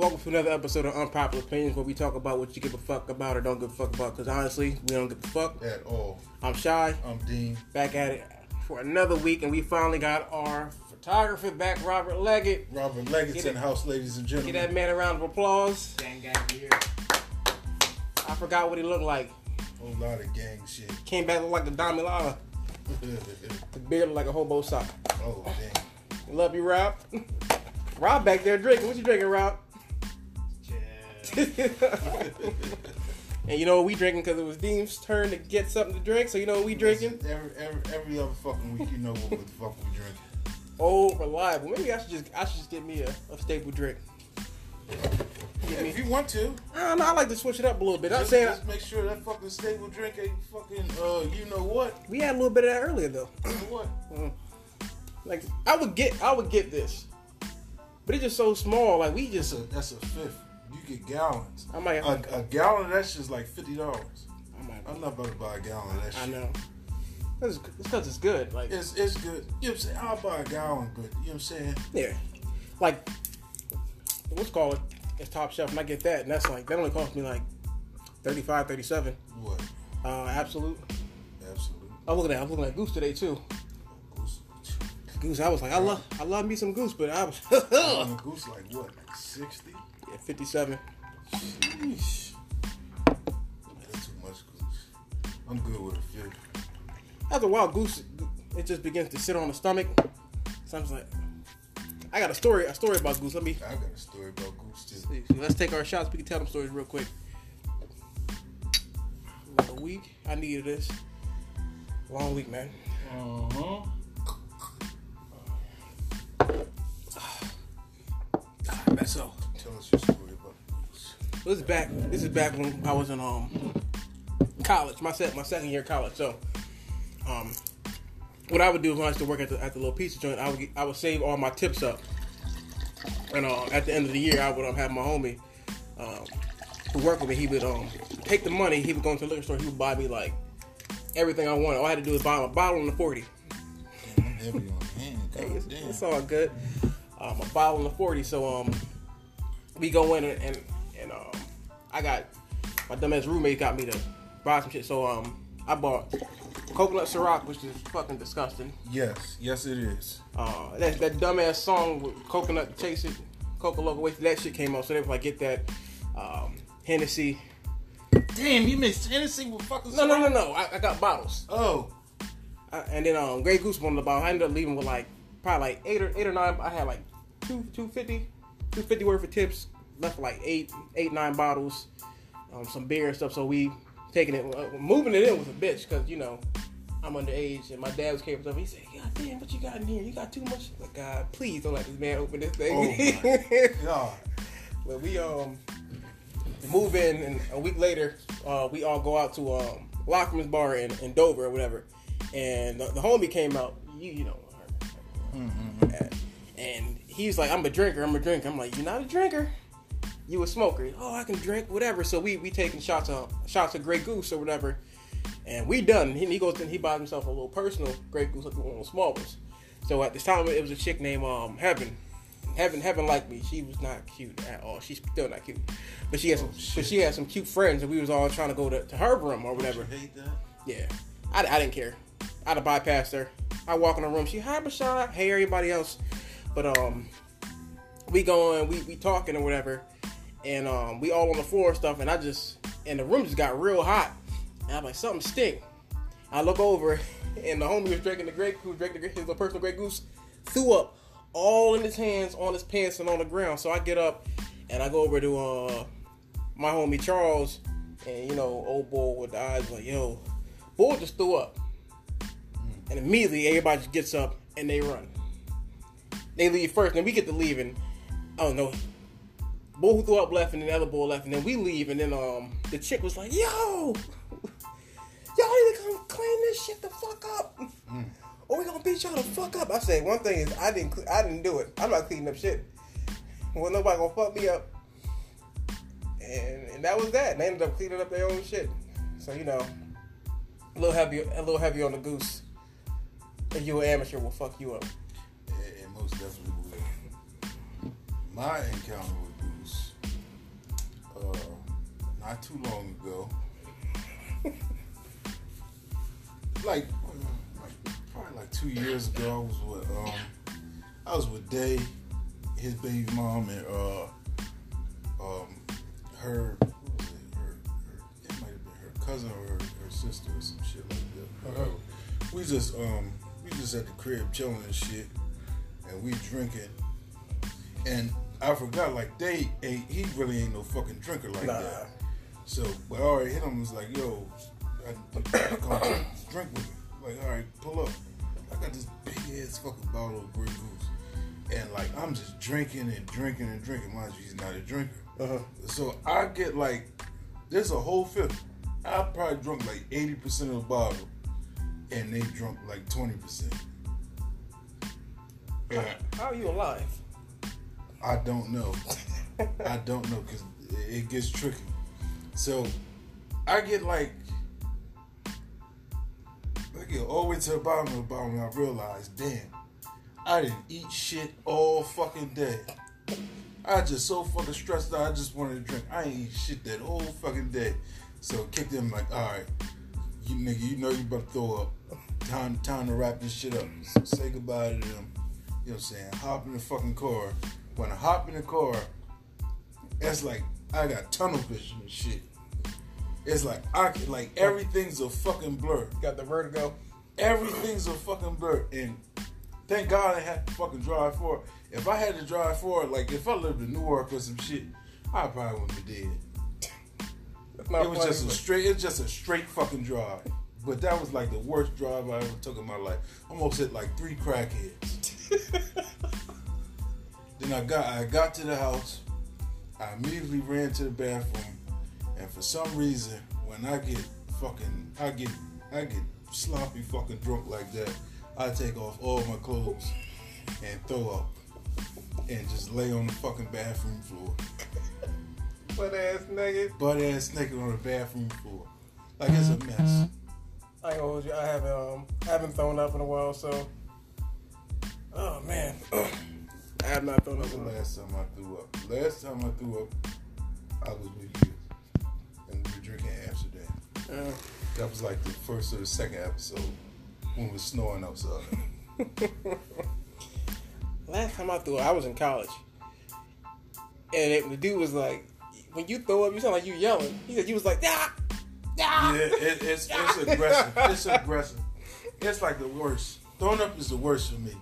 Welcome to another episode of Unpopular Opinions where we talk about what you give a fuck about or don't give a fuck about. Because honestly, we don't give a fuck. At all. I'm Shy, I'm Dean. back at it for another week, and we finally got our photographer back, Robert Leggett. Robert Leggett's Get in the house, ladies and Give gentlemen. that man a round of applause. Gang gang here. I forgot what he looked like. A Whole lot of gang shit. Came back look like the Dalai Lama. The beard looked like a hobo sock. oh, damn. Love you, Rob. Rob back there drinking. What you drinking, Rob? And you know what we drinking because it was Dean's turn to get something to drink. So you know what we drinking? Every, every, every other fucking week, you know what the fuck we drinking. Oh, reliable. Maybe I should just I should just get me a, a staple drink. Yeah, if you want to. I don't know. I like to switch it up a little bit. I'm Just, saying just make sure that fucking staple drink ain't fucking, uh, you know what? we had a little bit of that earlier though. You know what? Like I would get I would get this, but it's just so small. Like we That's just a, that's a fifth. You get gallons. I might A, a gallon of that shit's like $50. I might I'm not about to buy a gallon of that shit. I know. It's because it's good. Like It's, it's good. You know what I'm saying? I'll buy a gallon, but you know what I'm saying? yeah, like what's called it? It's top shelf, and I get that, and that's like that only cost me like 35 37 What? Uh, absolute. Absolutely. I'm looking at I'm looking at Goose today too. Goose. Goose, I was like, I love I love me some Goose, but I was goose like what? Like 60? Yeah, 57. Sheesh. That's too much goose. I'm good with a few. After a while, Goose it just begins to sit on the stomach. So I'm like, I got a story a story about Goose. Let me I got a story about goose too. see. let's take our shots. We can tell them stories real quick. Like a week, I needed this. Long week, man. Uh-huh. Man, so Us your story about this is back. This is back when I was in um college. My set my second year of college. So um, what I would do is when I used to work at the at the little pizza joint, I would get, I would save all my tips up, and uh, at the end of the year, I would um, have my homie um, who worked with me. He would um take the money. He would go into the liquor store. He would buy me like everything I wanted. All I had to do was buy him a bottle and a forty. Damn, I'm heavy on hand. Hey, it's, it's all good. Um, a bottle and a forty. So um, we go in and and, and um, I got my dumbass roommate got me to buy some shit. So um, I bought coconut Ciroc, which is fucking disgusting. Yes, yes it is. Uh, that that dumbass song with coconut chase it, Coca Loco wasted. That shit came out. So they was like, get that um, Hennessy. Damn, you mixed Hennessy with fucking No, no, no, no. I, I got bottles. Oh, and then um, Grey Goose one of the bottle. I ended up leaving with like probably like eight or eight or nine. I had like two two fifty, two fifty worth of tips. Left like eight eight nine bottles, um, some beer and stuff. So we taking it, uh, moving it in was a bitch because you know I'm underage and my dad was carrying stuff. He said, "God damn, what you got in here? You got too much." Like God, please don't let this man open this thing. Oh, God. but we um move in, and a week later, uh, we all go out to um, Lockman's bar in, in Dover or whatever, and the, the homie came out. You you know her, and, and he's like, "I'm a drinker. I'm a drinker." I'm like, "You're not a drinker. You a smoker? Oh, I can drink whatever." So we we taking shots of shots of Grey Goose or whatever, and we done. He, he goes and he buys himself a little personal Grey Goose, like one of the small ones. So at this time, it was a chick named um Heaven. Heaven, Heaven liked me. She was not cute at all. She's still not cute, but she has some. but she had some cute friends, and we was all trying to go to, to her room or whatever. You hate that? Yeah, I, I didn't care. I'd have bypassed her. I walk in the room. She hi Bashad. Hey everybody else. But um, we going, we we talking or whatever, and um, we all on the floor and stuff. And I just and the room just got real hot. And I'm like something stink. I look over, and the homie was drinking the grape, who drinking the, his personal Grey Goose, threw up all in his hands, on his pants, and on the ground. So I get up and I go over to uh my homie Charles, and you know, old boy with the eyes like, yo, boy just threw up. And immediately everybody just gets up and they run. They leave first, and we get to leaving. don't know. Who threw up left, and then the other boy left, and then we leave, and then um the chick was like, "Yo, y'all need to come clean this shit the fuck up, or we gonna beat y'all the fuck up." I said, one thing is, I didn't, I didn't do it. I'm not cleaning up shit. Well, nobody gonna fuck me up, and and that was that. And they ended up cleaning up their own shit. So you know, a little heavy, a little heavy on the goose. If you an amateur, will fuck you up. It, it most definitely will. My encounter not too long ago. like, like probably like two years ago, I was with um, I was with Day, his baby mom, and uh, um, her, what was it? Her, her, it might have been her cousin or her, her sister or some shit like that. Uh, we just um, we just at the crib chilling and shit, and we drinking, and I forgot like they ain't he really ain't no fucking drinker like Nah. that. So, but I already hit him was like, yo, I, I come drink, with me. Like, all right, pull up. I got this big ass fucking bottle of Grey Goose, and like I'm just drinking and drinking and drinking. Mind you, he's not a drinker. Uh-huh. So I get like, there's a whole fifth. I probably drunk like 80% of the bottle, and they drunk like 20%. And How are you alive? I don't know. I don't know because it gets tricky. So I get like, I get all the way to the bottom of the bottom, and I realize, damn, I didn't eat shit all fucking day. I just so fucking stressed out. I just wanted to drink. I ain't eat shit that whole fucking day. So kicked in like, all right, you nigga, you know you about to throw up. Time, time to wrap this shit up. So say goodbye to them. You know what I'm saying? Hop in the fucking car. When I hop in the car, it's like I got tunnel vision and shit. It's like I like everything's a fucking blur. Got the vertigo. Everything's a fucking blur. And thank God I had to fucking drive for it. If I had to drive for it, like if I lived in Newark or some shit, I probably wouldn't be dead. It was just a straight. It's just a straight fucking drive. But that was like the worst drive I ever took in my life. Almost hit like three crackheads. then I got I got to the house. I immediately ran to the bathroom, and for some reason, when I get fucking, I get I get sloppy fucking drunk like that, I take off all my clothes and throw up, and just lay on the fucking bathroom floor Butt ass nigga. butt ass naked on the bathroom floor. Like it's a mess. I ain't hold you. I haven't um I haven't thrown up in a while, so. Oh man, I have not thrown up the in a while. last time I threw up. Last time I threw up, I was with you. Drinking Amsterdam. Uh, That was like the first or the second episode when it was snowing outside. last time I threw up, I was in college, and it, the dude was like, "When you throw up, you sound like you yelling." He said, "You was like, ah, ah." Yeah, it, it's it's aggressive. It's aggressive. It's like the worst. Throwing up is the worst for me.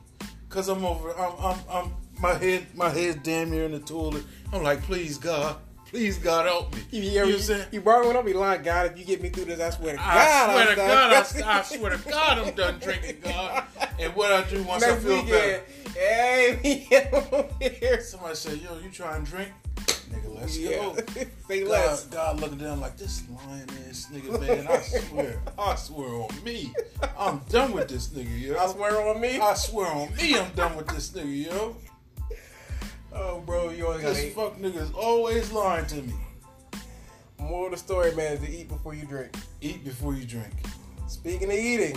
Cause I'm over. I'm I'm, I'm my head my head's damn near in the toilet. I'm like, please God, please God help me. You, You, you, know what I'm saying? you brought me when I be lying, God. If you get me through this, I swear to God, I swear I'm to. God, I, I swear to God, I'm done drinking, God. And what I do once I Next feel better, hey, we get over here. somebody say, "Yo, you try and drink, nigga, let's Yeah, go." say God, less. God looking down like this lying ass nigga, man. I swear, I swear on me, I'm done with this nigga, yo. I swear on me. I swear on me, I'm done with this nigga, yo. Oh, bro, you always got This fuck niggas always lying to me. More of the story, man, is to eat before you drink. Eat before you drink. Speaking of eating,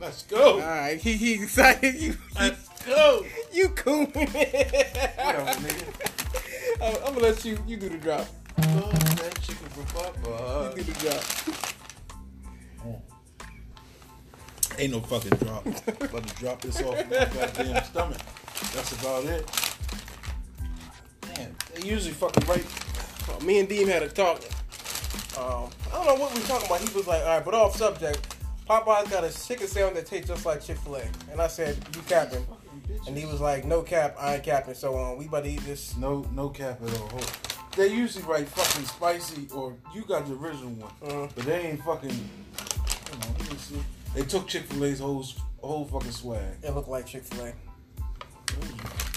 Let's go. all right, he, he excited. You, Let's go. you cool. I'm. I'm gonna let you you do the drop. Fuck that chicken Papa. You do the drop. Ain't no fucking drop. About to drop this off my goddamn stomach. That's about it. Damn, they usually fucking right. Uh, me and Dean had a talk. Um, I don't know what we were talking about. He was like, all right, but off subject. Popeye's got a chicken sandwich that tastes just like Chick Fil A, and I said, "You capping?" And he was like, "No cap, I ain't capping." So um, we about to eat this. No, no cap at all. They usually write fucking spicy, or you got the original one, Mhm. but they ain't fucking. Hold on, let me see. They took Chick Fil A's whole whole fucking swag. It looked like Chick Fil A.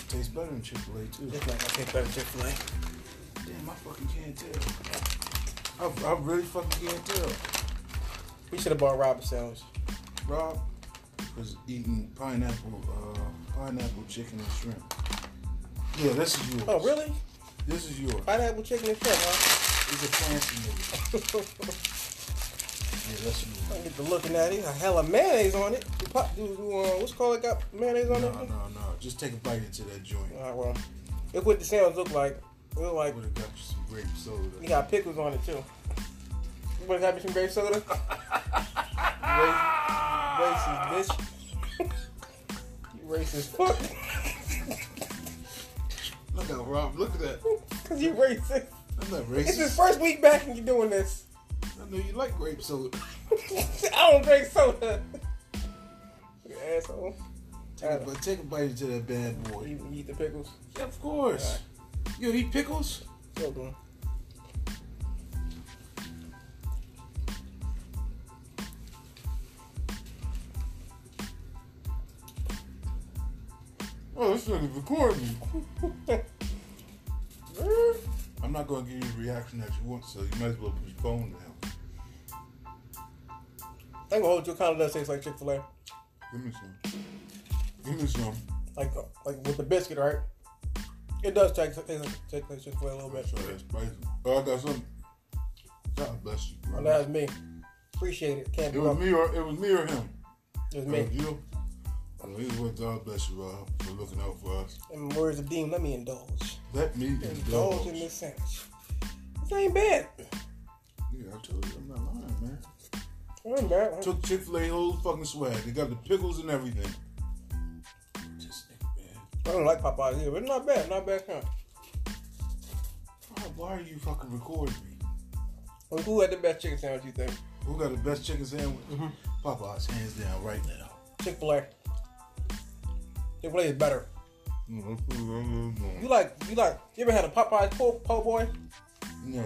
Tastes better than Chick Fil A too. Just like I taste better than Chick Fil A. Damn, I fucking can't tell. I, I really fucking can't tell. We should have bought Rob a sandwich. Rob was eating pineapple, uh, pineapple chicken and shrimp. Yeah, this is yours. Oh, really? This is yours. Pineapple chicken and shrimp, huh? It's a fancy nigga. That's. I get to looking at it. A hella mayonnaise on it. Pop, do, do, uh, what's called? It got mayonnaise No, on no, it. no. Just take a bite into that joint. All right, well, look what the sandwich look like. Look like Would have got you some grape soda. you got pickles on it too. You wanna have me some grape soda? Racist, bitch. you racist fuck. Look at Rob. Look at that. Cause you racist. I'm not racist. It's his first week back and you doing this. Know you like grape soda. I don't drink soda. You asshole. Take a, but take a bite into that bad boy. You eat the pickles. Yeah, of course. You eat pickles? So good. Oh, this nigga's recording. I'm not gonna give you the reaction that you want, so you might as well put your phone down. I ain't gonna hold you. Kind of does taste like Chick Fil A, Give me some. Give me some. like uh, like with the biscuit, right? It does taste, like taste like Chick Fil A a little bit. So that's spicy. Oh, I got some. God bless you. And Bro. that's me. Appreciate it. Can't It was me or it was me or him. It me. was you. Well, either way, God bless you, Rob, for looking out for us. In the words of Dean, let me indulge. Let me Indulge indulge. in this sandwich. This ain't bad. Yeah, I told you, I'm not lying, man. Took Chick Fil A whole fucking swag. They got the pickles and everything. Just man. I don't like Popeyes either, but not bad. Not bad. Kind. Rob, why are you fucking recording me? Well, who had the best chicken sandwich? You think? Who got the best chicken sandwich? Mm-hmm. Popeyes, hands down, right now. Chick Fil A. Chick Fil A is better. You like? You like? You ever had a Popeyes po, po boy?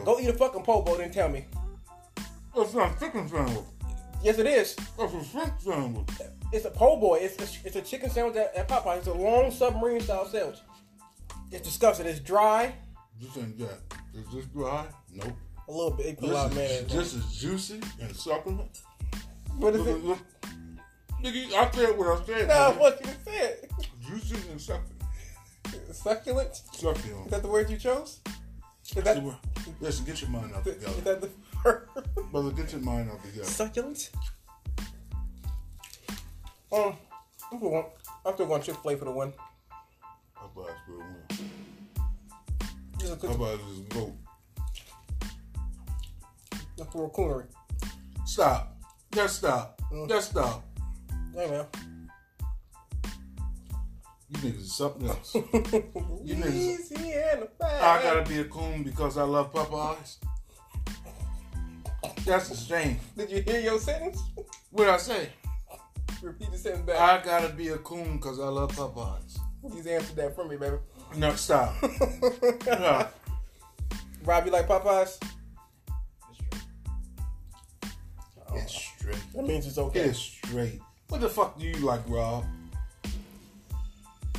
Go eat a fucking po' boy, then tell me. That's not chicken sandwich. Yes, it is. That's a shrimp sandwich. It's a po' boy. It's a, it's a chicken sandwich at, at Popeyes. It's a long submarine style sandwich. It's disgusting. It's dry. This ain't that. Is this dry? Nope. A little bit. They put a lot of This mayonnaise. is, this is juicy and succulent. What is it? look. Nigga, I said what I said. No, nigga. what you said. Juicy and succulent. Succulent. Succulent. Is that the word you chose? Is that, Listen, get your mind out is together. that the word? Brother, get your mind out together. Succulent. Um, I'm still going. I'm still going Chick Fil A for the win. Popeyes will win. Just a quick Popeyes is goat. just for a coonery. Stop. Just stop. Mm. Just stop. Hey man. You niggas is something else. you niggas- Easy and. I gotta be a coon because I love Popeyes. That's a shame. Did you hear your sentence? What I say? Repeat the sentence back. I gotta be a coon because I love Popeyes. He's answered that for me, baby. No, stop. No. Rob, you like Popeyes? It's straight. That means it's okay. It's straight. What the fuck do you like, Rob?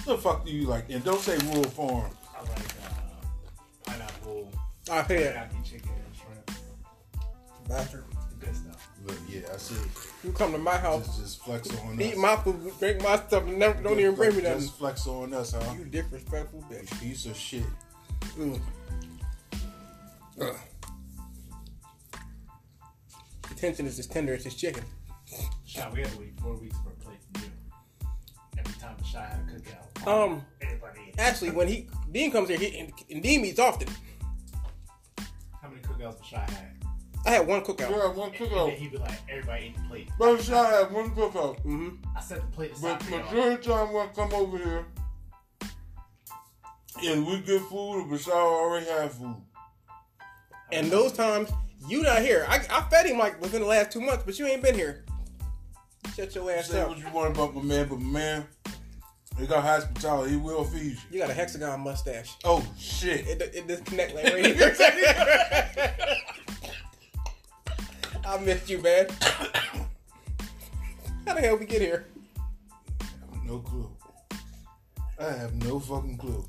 What the fuck do you like? And don't say rural farm. I like uh, pineapple, I hear it. teriyaki chicken, shrimp. Bastard. Good stuff. Look, yeah, I see. You come to my house, Just, just flex on eat us. my food, drink my stuff, and never, don't even bring me nothing. Just flex on us, huh? You disrespectful bitch. Piece of shit. Mm. Ugh. The tension is as tender as his chicken. Shot, we had to wait four weeks for a plate from you. Every time the shot had a cookout. Um, everybody. Actually, when he Dean comes here, he and, and Dean eats often. How many cookouts the shot had? I had one cookout. Yeah, one And then cookout. he'd be like, everybody ate the plate. Brother Shaw had one cookout. Mm-hmm. I set the plate But aside for y'all. majority of the time when I come over here, and we get food, Bashar already have food. And those times you not here. I, I fed him like within the last two months, but you ain't been here. Shut your ass Say up. what you want about my man, but my man, he got hospitality. He will feed you. You got a hexagon mustache. Oh shit! It, it disconnect like right here. I missed you, man. How the hell we get here? No clue. I have no fucking clue.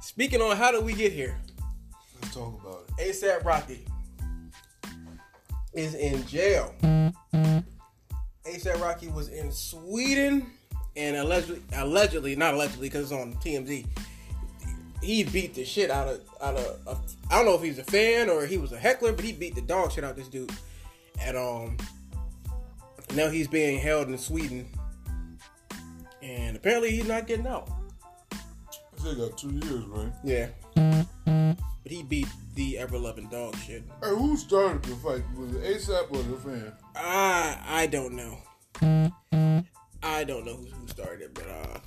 Speaking on how did we get here? Let's talk about it. ASAP Rocky is in jail. ASAP Rocky was in Sweden and allegedly, allegedly, not allegedly, because it's on TMZ. He beat the shit out of out of. of I don't know if he's a fan or he was a heckler, but he beat the dog shit out of this dude. And um, now he's being held in Sweden, and apparently he's not getting out. They got two years, right? Yeah. but he beat the ever loving dog shit. Hey, who started the fight? Was it ASAP or the fan? I I don't know. I don't know who, who started it, but uh,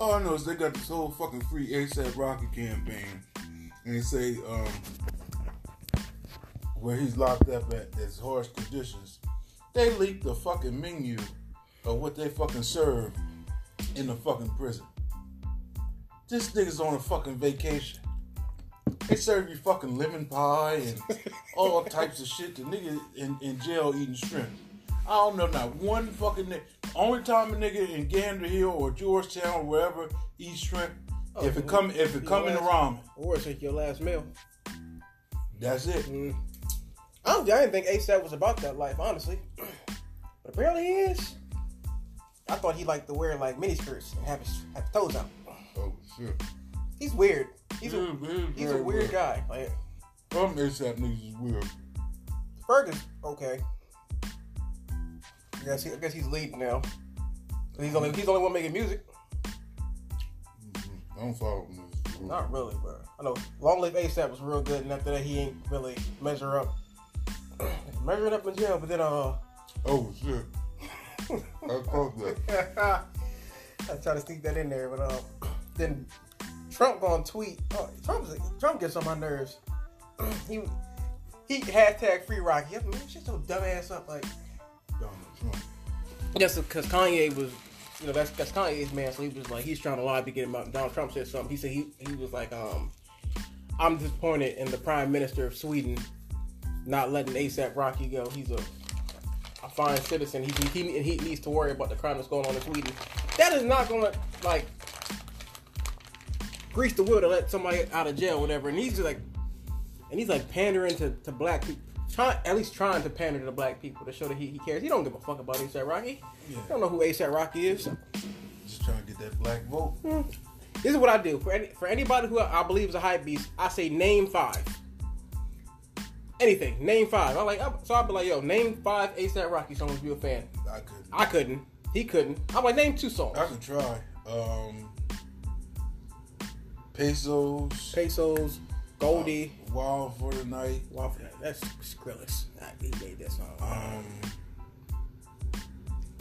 All I know is they got this whole fucking free ASAP Rocky campaign, and they say um, where he's locked up at is harsh conditions. They leaked the fucking menu of what they fucking serve in the fucking prison. This nigga's on a fucking vacation. They serve you fucking lemon pie and all types of shit. The nigga in, in jail eating shrimp. I don't know not one fucking nigga. Only time a nigga in Gander Hill or Georgetown or wherever eats shrimp, if it come if it come in the ramen, or take your last meal. that's it. Mm. I, didn't think ASAP was about that life, honestly. But apparently he is. I thought he liked to wear like mini skirts and have his, have his toes out. Oh shit. He's weird. He's a Yeah, yeah, he's a very weird weird. guy. Like Some ASAP niggas is weird. Fergus, okay. I guess, he, I guess he's leading now. He's only he's the only one making music. Mm-hmm. I don't follow niggas. Not really, bro. I know Long Live ASAP was real good, and after that he ain't really measure up. Measuring up in jail, but then uh, Oh shit. I caught that. I try to sneak that in there, but uh, then Trump gonna tweet. Oh, Trump Trump gets on my nerves. he he hashtag free Rocky. Man, shut your dumb ass up, like Donald Trump. just because Kanye was, you know, that's that's Kanye's man. So he was like, he's trying to lie to get him out. Donald Trump said something. He said he he was like, um, I'm disappointed in the Prime Minister of Sweden not letting ASAP Rocky go. He's a a fine citizen. He he he needs to worry about the crime that's going on in Sweden. That is not gonna like grease the wheel to let somebody out of jail, whatever. And he's just like, and he's like pandering to, to black people. Try, at least trying to pander to the black people to show that he, he cares. He don't give a fuck about ASAP Rocky. Yeah. He don't know who ASAP Rocky is. Just trying to get that black vote. Hmm. This is what I do for any, for anybody who I believe is a hype beast. I say name five. Anything, name five. I like so I'll be like, yo, name five ASAP Rocky songs. Be a fan. I couldn't. I couldn't. He couldn't. I'm like, name two songs. I could try. Um, pesos. Pesos, Goldie. Wild for the night. Wow, that's Skrillex. Nah, he made that song. Um,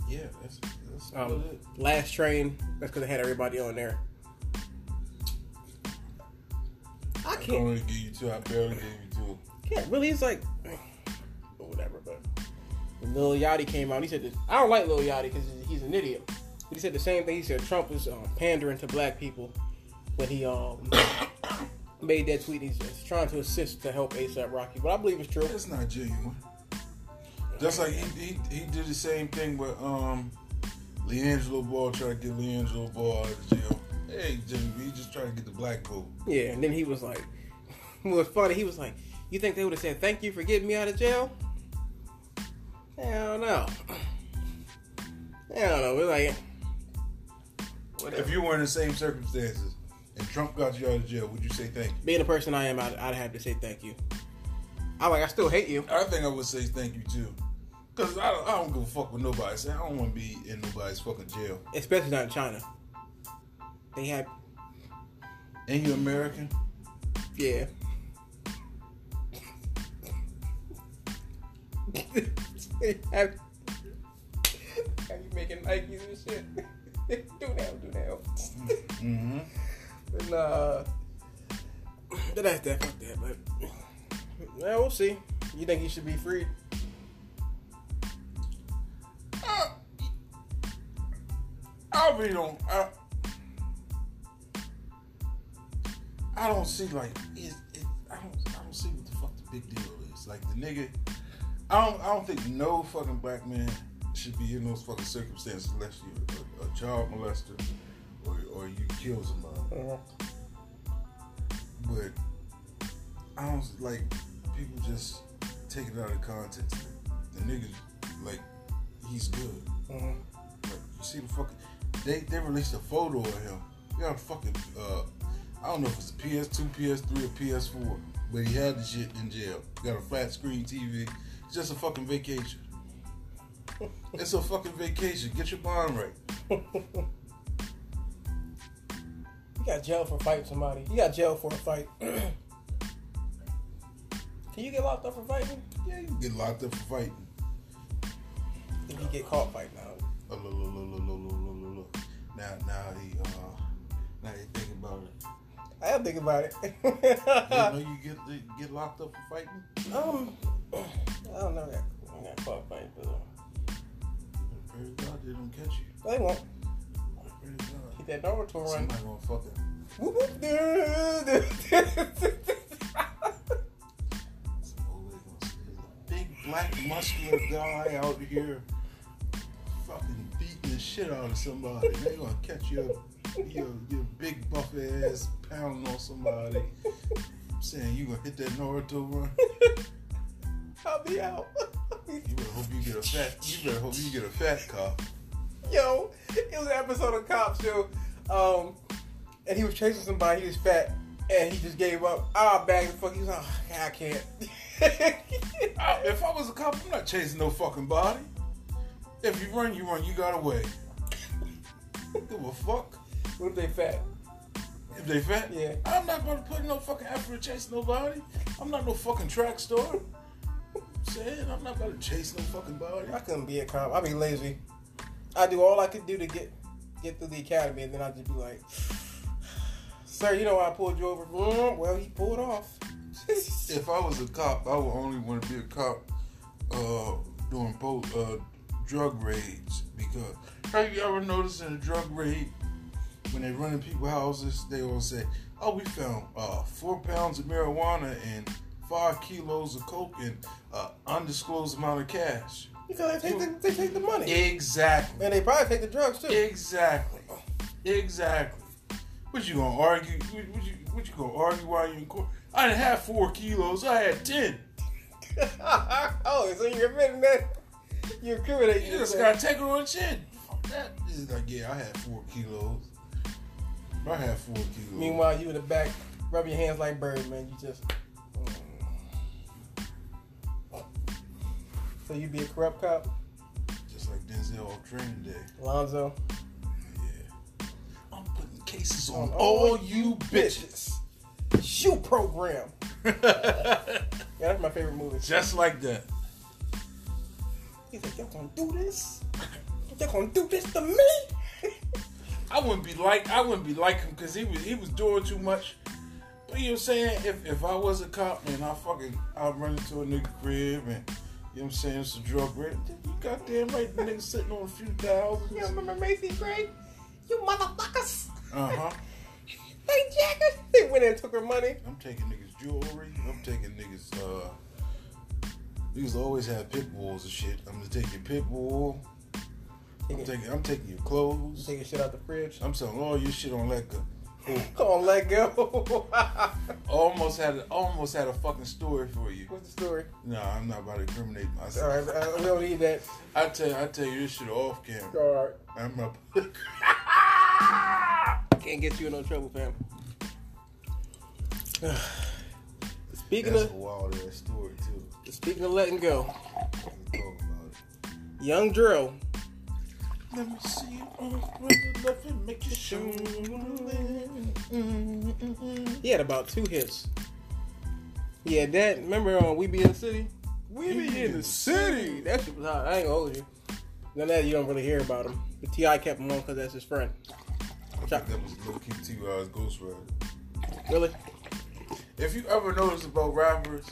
yeah, that's that's Um, it. Last Train. That's because they had everybody on there. I I can can't. only give you two. I barely gave you two. Can't really. It's like or whatever. But when Lil Yachty came out, he said this. I don't like Lil Yachty because he's an idiot. But he said the same thing. He said Trump was um, pandering to black people when he um made that tweet. He's just trying to assist to help ASAP Rocky. But I believe it's true. That's not genuine. Just like he, he he did the same thing with um LiAngelo Ball tried to get LiAngelo Ball out of jail. Hey Jimmy, he just tried to get the black vote. Yeah, and then he was like, what was funny, he was like, you think they would have said thank you for getting me out of jail? Hell no. Hell no. We're like, whatever. If you were in the same circumstances and Trump got you out of jail, would you say thank you? being the person I am, I'd, I'd have to say thank you. I like, I still hate you. I think I would say thank you too. Cause I don't, I don't give a fuck with nobody. Say I don't want to be in nobody's fucking jail. Especially not in China. They have, And you American? yeah. Have you making Nikes and shit? do now, do now. Mm-hmm. And uh, but that's that. Fuck that. But yeah, we'll see. You think he should be free? I, I really don't. I, I don't see like it, it. I don't. I don't see what the fuck the big deal is. Like the nigga. I don't. I don't think no fucking black man should be in those fucking circumstances unless you're a, a child molester or or you kill somebody. But I don't like people just take it out of context. The nigga, like, he's good. Mhm. Like, you see the fucking. They they released a photo of him. He got a fucking. Uh, I don't know if it's a PS2, PS3, or PS4, but he had the shit in jail. He got a flat screen TV. It's just a fucking vacation. It's a fucking vacation. Get your bond right. you got jail for fighting somebody. You got jail for a fight. Can you get locked up for fighting? Yeah, you can get locked up for fighting. If you get caught fighting out. Oh, look, look, look, look, look, look, look, look, look. Now, now he, uh, now he think about it. I am thinking about it. You know you get get locked up for fighting. um, I don't know. I got, I got caught fighting, but uh, Praise God, they don't catch you. they won't. Praise God. Keep that Naruto run. Somebody gonna fucking Whoop, whoop, doo, some old lady gonna say, "There's a big black muscular guy out here fucking beating the shit out of somebody. They gonna catch your your, your big buff ass pounding on somebody. saying you gonna hit that Naruto run. I'll out. You better hope you get a fat. You better hope you get a fat cop. Yo, it was an episode of Cop Show, um, and he was chasing somebody. He was fat, and he just gave up. Ah, bag the fuck. He was like, oh, I can't. I- if I was a cop, I'm not chasing no fucking body. If you run, you run. You got away. Give a fuck. what if they fat? If they fat, Yeah. I'm not gonna put no fucking effort to chase nobody. I'm not no fucking track star. Saying I'm not gonna chase no fucking body. I couldn't be a cop. I'd be lazy. I do all I could do to get get through the academy, and then I'd just be like, "Sir, you know why I pulled you over?" "Mm, well, he pulled off. If I was a cop, I would only want to be a cop uh, doing both uh, drug raids because have you ever noticed in a drug raid when they run in people's houses, they all say, "Oh, we found uh, four pounds of marijuana and five kilos of coke and uh, undisclosed amount of cash." because they take the, they take the money, Exactly. and they probably take the drugs too. Exactly. Exactly. What you gonna argue? What, you what you gonna argue while you in court? I didn't have four kilos. I had ten. oh, so you're admitting that you're incriminating You just gotta take it on the chin. That. It's like, yeah, I had four kilos. I had four kilos. Meanwhile, you in the back, rub your hands like Birdman. You just. So you'd be a corrupt cop, just like Denzel on training day. Lonzo. Yeah. I'm putting cases on On all you bitches. Shoe program. Yeah, that's my favorite movie. just like that. He's like, y'all gonna do this? Y'all gonna do this to me? I wouldn't be like I wouldn't be like him because he was he was doing too much. But you know what I'm saying? If if I was a cop and I fucking I run into a nigga crib and you know what I'm saying it's a drug raid, you goddamn right the nigga sitting on a few thousands. You remember Macy Gray? You motherfuckers! Uh huh. They jackers! They went and took her money. I'm taking niggas jewelry. I'm taking niggas uh niggas always have pit bulls and shit. I'm gonna take your pit bull. I'm Taking, I'm taking your clothes. taking shit out the fridge. I'm selling all your shit on Lecca. Come on, let go. Almost had a, almost had a fucking story for you. What's the story? No, I'm not about to incriminate myself. right, uh, we don't need that. I tell you, I tell you this shit off camera. All right. I'm not. Can't get you in no trouble, fam. speaking That's a of wild ass story too. speaking of letting go, Young Dro. Let me see you oh, on the left and make you show. He had about two hits. Yeah, that. Remember on We Be in the City? We Be in the City. That shit was hot. I ain't gonna hold you. None of that you don't really hear about him. But T.I. kept him on because that's his friend. I think that was low key T Raw's ghostwriter. Really? If you ever notice about rappers,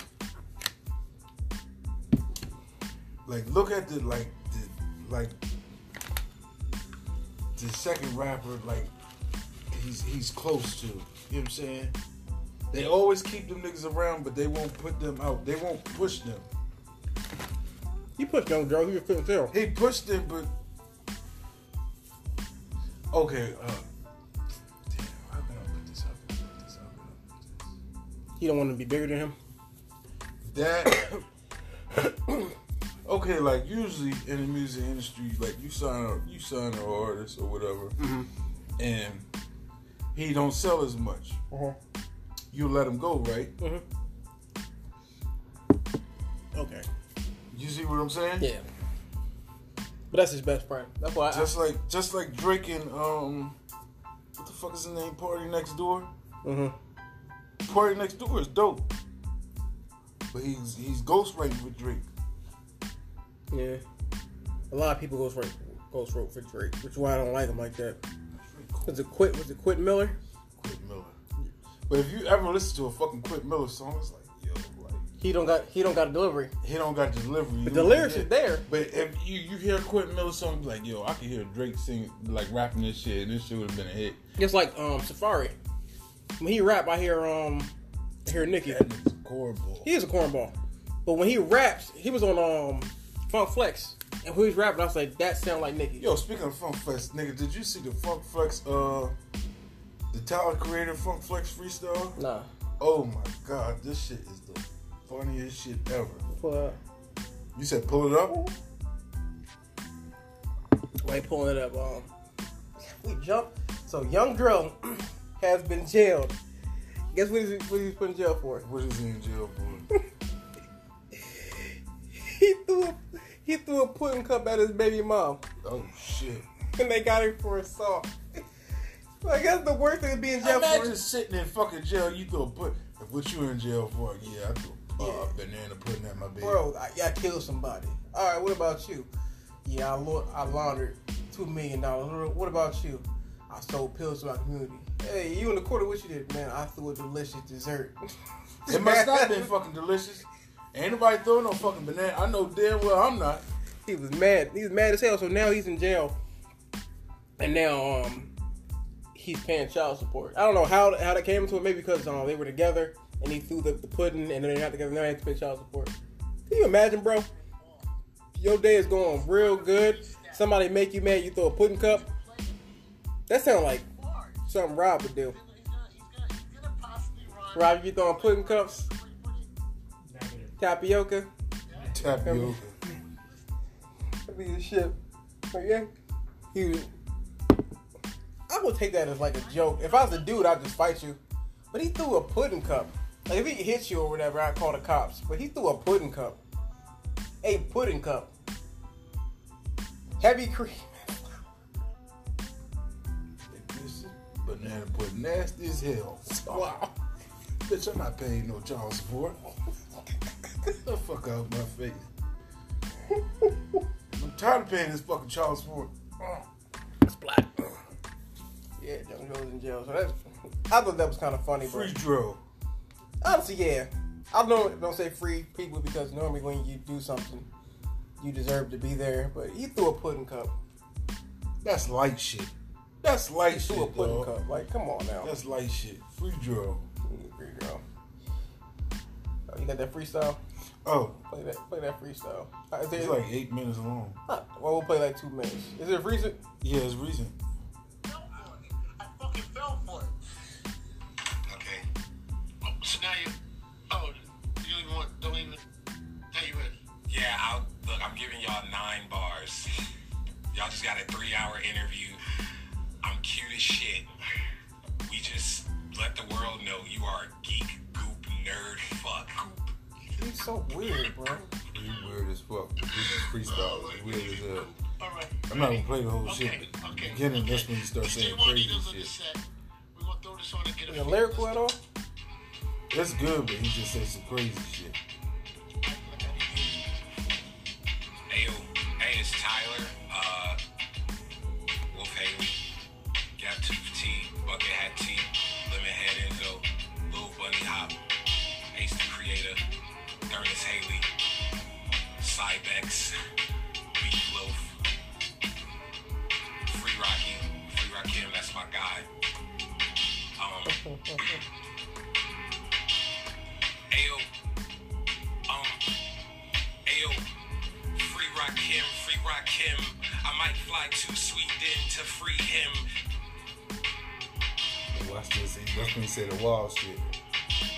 like look at the like the like the second rapper like he's he's close to. You know what I'm saying? They always keep them niggas around, but they won't put them out. They won't push them. You pushed Young Dro. He couldn't tell. He pushed them, but okay. Uh, damn, how can I put this? I put this? How can I put this? He don't want to be bigger than him. that okay like usually in the music industry like you sign a you sign an artist or whatever and he don't sell as much Uh-huh. you let him go right Mm-hmm. Okay. you see what i'm saying Yeah. But that's his best friend. That's why. I, just like just like drake and um what the fuck is his name? PartyNextDoor. Mm-hmm. PartyNextDoor is dope. But he's he's ghostwriting with Drake. Yeah. A lot of people goes for goes for for Drake, which is why I don't like him like that. Was it Quit? Was it Quentin Miller? Quentin Miller. But if you ever listen to a fucking Quentin Miller song, it's like, yo, like He don't got he don't got a delivery, he don't got delivery. but the lyrics are there. But if you, you hear Quentin Miller song, like, yo, I can hear Drake sing, like, rapping this shit, and this shit would have been a hit. Just like um Safaree. When he rap, I hear um I hear Nicki. That nigga's horrible. He is a cornball, but when he raps, he was on um Funk Flex, and when he was rapping, I was like, that sound like Nicki. Yo, speaking of Funk Flex, nigga, did you see the Funk Flex, uh, the Tyler Creator Funk Flex freestyle? Nah. Oh my god, this shit is the funniest shit ever. Pull it You said pull it up? up. Wait, pulling it up. Um, we jump. So Young Dro has been jailed. Guess what he's, what he's put in jail for? What is he in jail for? He threw a, he threw a pudding cup at his baby mom, oh shit. and they got him for assault. Like that's the worst thing to be in jail Imagine for. sitting in fucking jail, you throw a put, what you in jail for? Yeah, I threw a uh, banana pudding at my baby. Bro, I, I killed somebody. All right, what about you? Yeah, I, I laundered two million dollars. What about you? I sold pills to my community. Hey, you in the quarter? What you did, man? I threw a delicious dessert. It must not have been fucking delicious. Ain't nobody throwing no fucking banana. I know damn well I'm not. He was mad. He was mad as hell. So now he's in jail, and now um he's paying child support. I don't know how how that came to it. Maybe because um they were together and he threw the, the pudding, and then they're not together. Now he has to pay child support. Can you imagine, bro? Your day is going real good. Somebody make you mad. You throw a pudding cup. That sounds like something Rob would do. Rob, you throwing pudding cups, Negative. Tapioca. Tapioca. That'd be the shit. But yeah, he was. I would take that as like a joke. If I was a dude, I'd just fight you. But he threw a pudding cup. Like if he hits you or whatever, I'd call the cops. But he threw a pudding cup. A pudding cup. Heavy cream. This is banana pudding nasty as hell. Wow. Bitch, I'm not paying no child support. Get the fuck out of my face. I'm tired of paying this fucking child support. It's black. Yeah, Young Joe's in jail. So that's. I thought that was kind of funny, bro. Free Dro. Honestly, yeah. I don't don't say free people because normally when you do something, you deserve to be there. But he threw a pudding cup. That's light shit. That's light He shit, threw a pudding dog. cup. Like, come on now. That's light shit. Free Dro. Free girl. Oh, you got that freestyle? Oh, Play that. Play that freestyle. Uh, it's like eight minutes long. uh, well, we'll play like two minutes. Is it recent? Yeah, it's recent. I fucking fell for it. Okay. Oh, so now you. Oh, you don't even want. Don't even. Tell you what. Yeah, I'll, look, I'm giving y'all nine bars. Y'all just got a three hour interview. I'm cute as shit. We just let the world know you are a geek, goop, nerd, fuck. He's so weird, bro. You weird as fuck. This is freestyle. It's weird as hell. All right. I'm not gonna play the whole Okay. shit. But Okay. beginning, okay. that's when you start Stay saying one crazy needles on the shit. We're gonna throw this on and get a Is it feel. lyrical at all? That's good, but he just said some crazy shit. Ayo, um, Ayo, free Rakim, free Rakim. I might fly to Sweden to free him. Watch this. When he said the wild shit.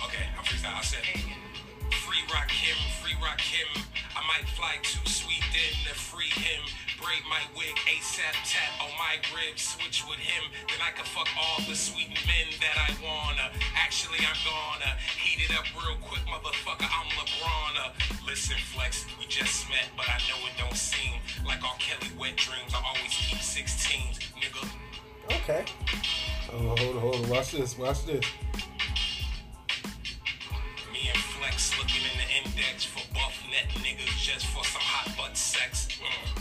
Okay, I'm freestyle. I said, free Rakim, free Rakim. I might fly to Sweden to free him. Braid my wig, ASAP tap on my ribs, switch with him. Then I can fuck all the sweet men that I wanna. Actually, I'm gonna heat it up real quick, motherfucker. I'm LeBron. Listen, Flex, we just met, but I know it don't seem like all Kelly wet dreams. I always keep 16s, nigga. Okay. Hold hold on, hold on. Watch this. Watch this. In index for buff net niggas just for some hot butt sex.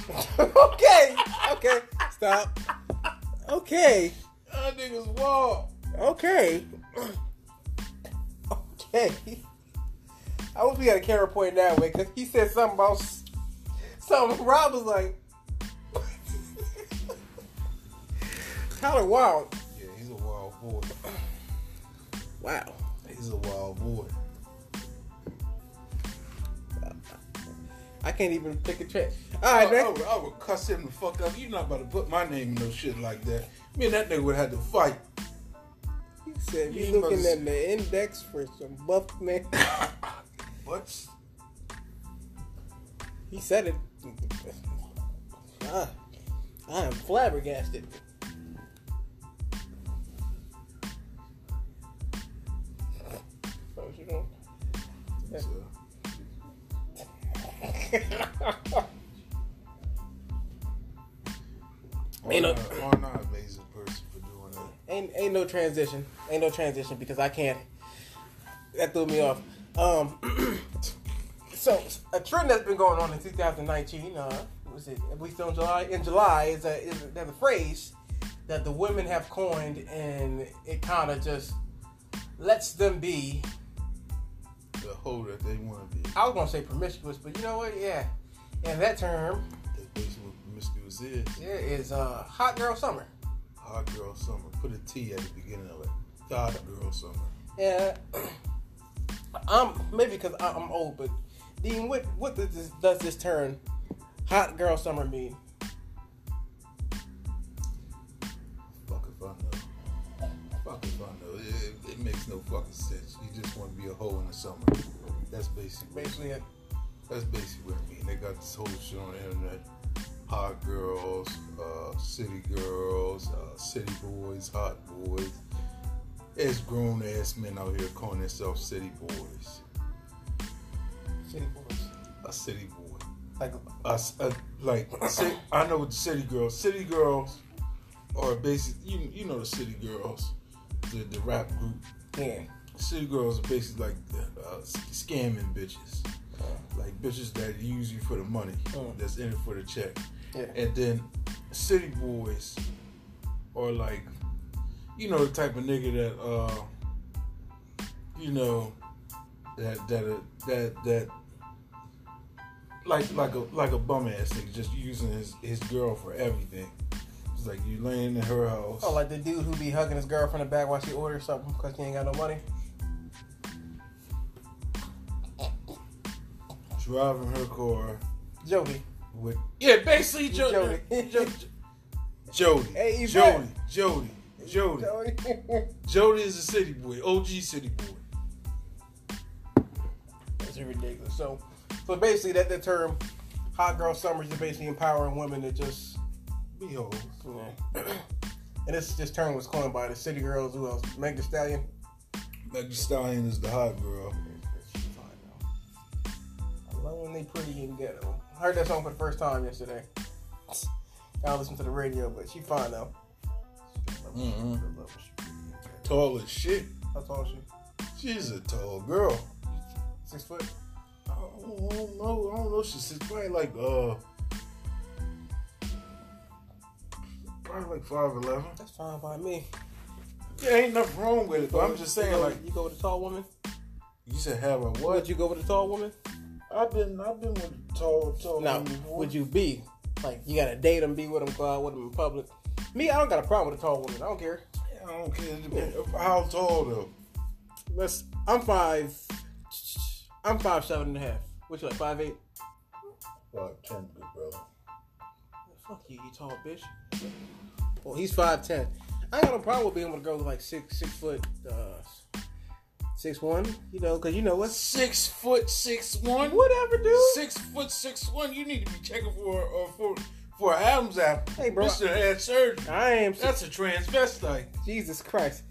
Mm. okay, okay, stop. Okay, That nigga's wall. okay, okay. I wish we had a camera pointing that way because he said something about s- something. Rob was like, kind of wild. Yeah, he's a wild boy. Wow. He's a wild boy. I can't even pick a track. All I, right, I, next. would, I would cuss him the fuck up. You're not about to put my name in no shit like that. Me and that nigga would have to fight. He said You we looking must- at the index for some buff man. What? He said it. Ah, I am flabbergasted. What you doing? Ain't no- I'm not an amazing person for doing that. ain't ain't no transition. Ain't no transition because I can't. That threw me off. Um, so a trend that's been going on in 2019. Uh, was it? We still in July? In July is a is a, there's a phrase that the women have coined, and it kind of just lets them be. The hoe that they want to be. I was gonna say promiscuous, but you know what? Yeah, and that term That's basically what promiscuous is. yeah, is uh, hot girl summer. Hot girl summer. Put a T at the beginning of it. Hot girl summer. Yeah, I'm maybe because I'm old, but Dean, what what does this, does this term "hot girl summer" mean? Fuck if I know. Fuck if I know. It makes no fucking sense. You just want to be a hoe in the summer. That's basically Basically, it. That's basically what I mean. They got this whole shit on the internet. Hot girls, uh, city girls, uh, city boys, hot boys. There's grown ass men out here calling themselves city boys. city boys. A city boy. Like Us, uh, like I know what the city girls. City girls are basically you you know the city girls, the the rap group. yeah, City girls are basically like uh, scamming bitches, like bitches that use you for the money, Mm. that's in it for the check. yeah, And then city boys are like, you know, the type of nigga that, uh, you know, that that uh, that that like like a like a bum ass nigga, just using his his girl for everything. It's like you laying in her house. oh, like the dude who be hugging his girlfriend in the back while she orders something because he ain't got no money. driving her car Jody, with yeah, basically jo- Jody. Jo- Jody, Hey, Yvette. Jody, Jody, Jody. Jody. Jody is a city boy, OG city boy. That's ridiculous. So, so basically, that the term "hot girl summer" is basically empowering women to just Yeah. and this this term was coined by the city girls. Who else? Meg Thee Stallion. Meg Stallion is the hot girl. I love when they pretty and ghetto. I heard that song for the first time yesterday. I listened to the radio, but she fine though. Mhm. Tall as shit. How tall is she? She's a tall girl. Six foot. I don't know. I don't know. She's probably like uh, probably like five eleven. That's fine by me. Yeah, ain't nothing wrong with it. But I'm just saying, like you go with a tall woman. you said, have a Would what? you go with a tall woman? I've been, I've been with tall, tall Now, women before. would you be like you gotta date them, be with them, go out with them in public? Me, I don't got a problem with a tall woman. I don't care. I don't care. Depends- How tall though? Let's. I'm five. I'm five seven and a half. What you like? Five eight. Five ten, good brother. Fuck you, you tall bitch. Well, he's five ten. I got no problem with being able to girl with like six six foot, uh, six one. You know, cause you know what? Six foot six one. Whatever, dude. Six foot six one. You need to be checking for uh, for for Adam's apple. Hey, bro. Mister had surgery. I am. That's a transvestite. Jesus Christ.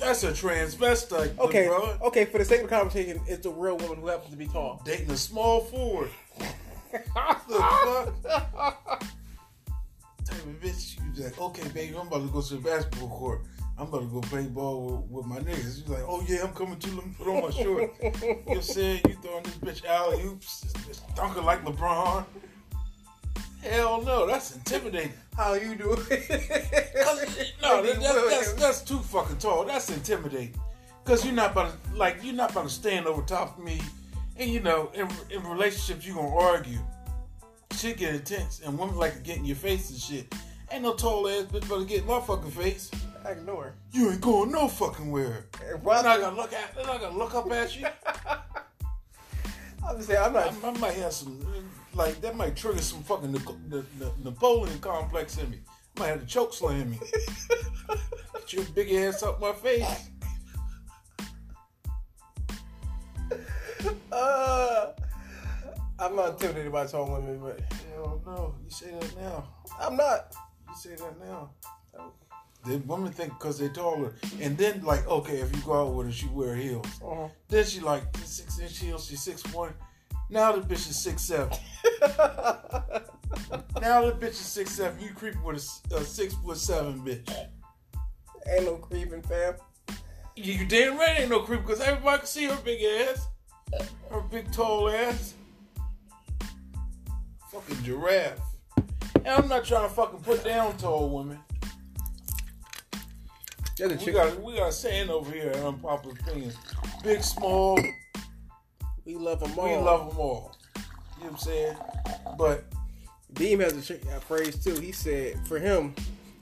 That's a transvestite. Okay, brother. okay. For the sake of the conversation, it's the real woman who happens to be tall. Dating a small Ford. The fuck? Of bitch you like, okay, baby, I'm about to go to the basketball court. I'm about to go play ball with, with my niggas. She's like, oh yeah, I'm coming too. Let me put on my short. you saying you throwing this bitch alley oops, dunking like LeBron? Hell no, that's intimidating. How you do it? No, that, that, that's that's too fucking tall. That's intimidating. Cause you're not about to like you're not about to stand over top of me, and you know in in relationships you gonna argue. Shit get intense, and women like to get in your face and shit. Ain't no tall ass bitch about to get in my fucking face. Ignore. You ain't going no fucking where. I'm Ross- not gonna look at. I'm not gonna look up at you. I'm just saying, I'm I, not. I might have some like that might trigger some fucking the, the Napoleon complex in me. I might have to choke slam me. Get your big ass up my face. Uh, I'm not intimidated by tall women, but Hell no, you say that now. I'm not. You say that now. The women think because they're taller, and then like, okay, if you go out with her, she wear heels. Uh-huh. Then she like six inch heels. She's six one. Now the bitch is six seven. now the bitch is six seven. You creep with a six foot seven bitch. Ain't no creeping, fam. You, you damn right ain't no creep because everybody can see her big ass, her big tall ass. Fucking giraffe. And I'm not trying to fucking put down tall women. There's a We got we got a saying over here in unpopular opinions. Big, small, We love them all. we love them all. You know what I'm saying? But Deem has a, a phrase too. He said for him,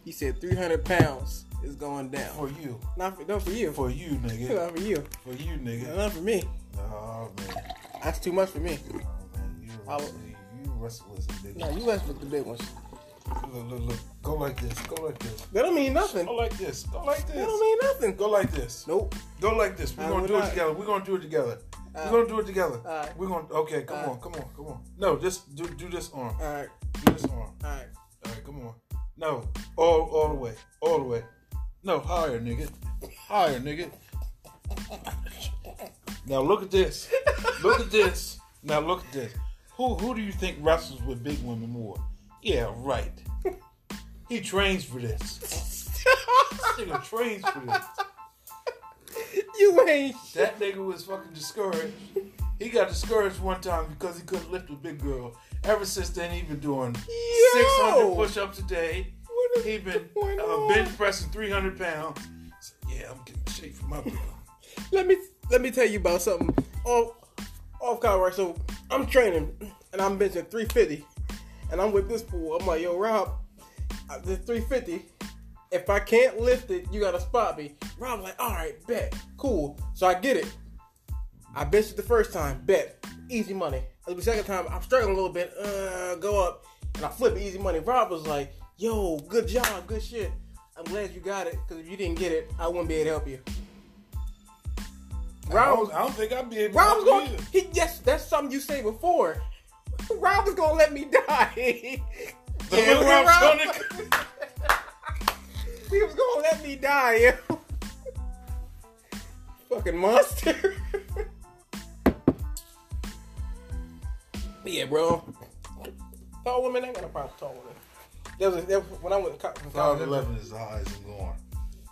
he said 300 pounds is going down. for you, Not for, not for you. for you, nigga, not for you. for you, nigga. Not for me. Oh man, That's too much for me. oh man, you I wrestle, you wrestle with some big. No, you asked for the big ones. Look, look, look. Go like this. Go like this. That don't mean nothing. Go like this. Go like this. That don't mean nothing. Go like this. Nope. Go like this. We're I gonna do it together. We're gonna do it together. Uh, We're gonna do it together. alright. We're gonna. Okay, come on, come on, come on. No, just do do this arm. All right. Do this arm. All right. All right, come on. No, all all the way, all the way. No, higher, nigga. Higher, nigga. Now look at this. Look at this. Now look at this. Who who do you think wrestles with big women more? Yeah, right. He trains for this. This nigga trains for this. You ain't. That nigga was fucking discouraged. He got discouraged one time because he couldn't lift a big girl. Ever since then, he been doing 600 push-ups a day. He been uh, bench pressing 300 pounds. So, yeah, I'm getting in shape for my girl. Let me let me tell you about something off off. Right, so I'm training and I'm benching 350, and I'm with this fool. I'm like, yo, Rob, uh, the 350. If I can't lift it, you gotta spot me. Rob like, all right, bet, cool. So I get it. I benched it the first time, bet, easy money. The second time, I'm struggling a little bit. Uh, go up, and I flip it, easy money. Rob was like, yo, good job, good shit. I'm glad you got it, because if you didn't get it, I wouldn't be able to help you. I Rob don't, I don't think I'd be able Rob was to going. either. He yes, that's something you say before. Rob was gonna let me die. The Yeah, look Rob's Rob- gonna- he was gonna let me die, yo. Fucking monster. yeah, bro. Tall women ain't got a problem with tall women. There was, a, there was when I went to co- to college. 5'11 is the highest I'm going.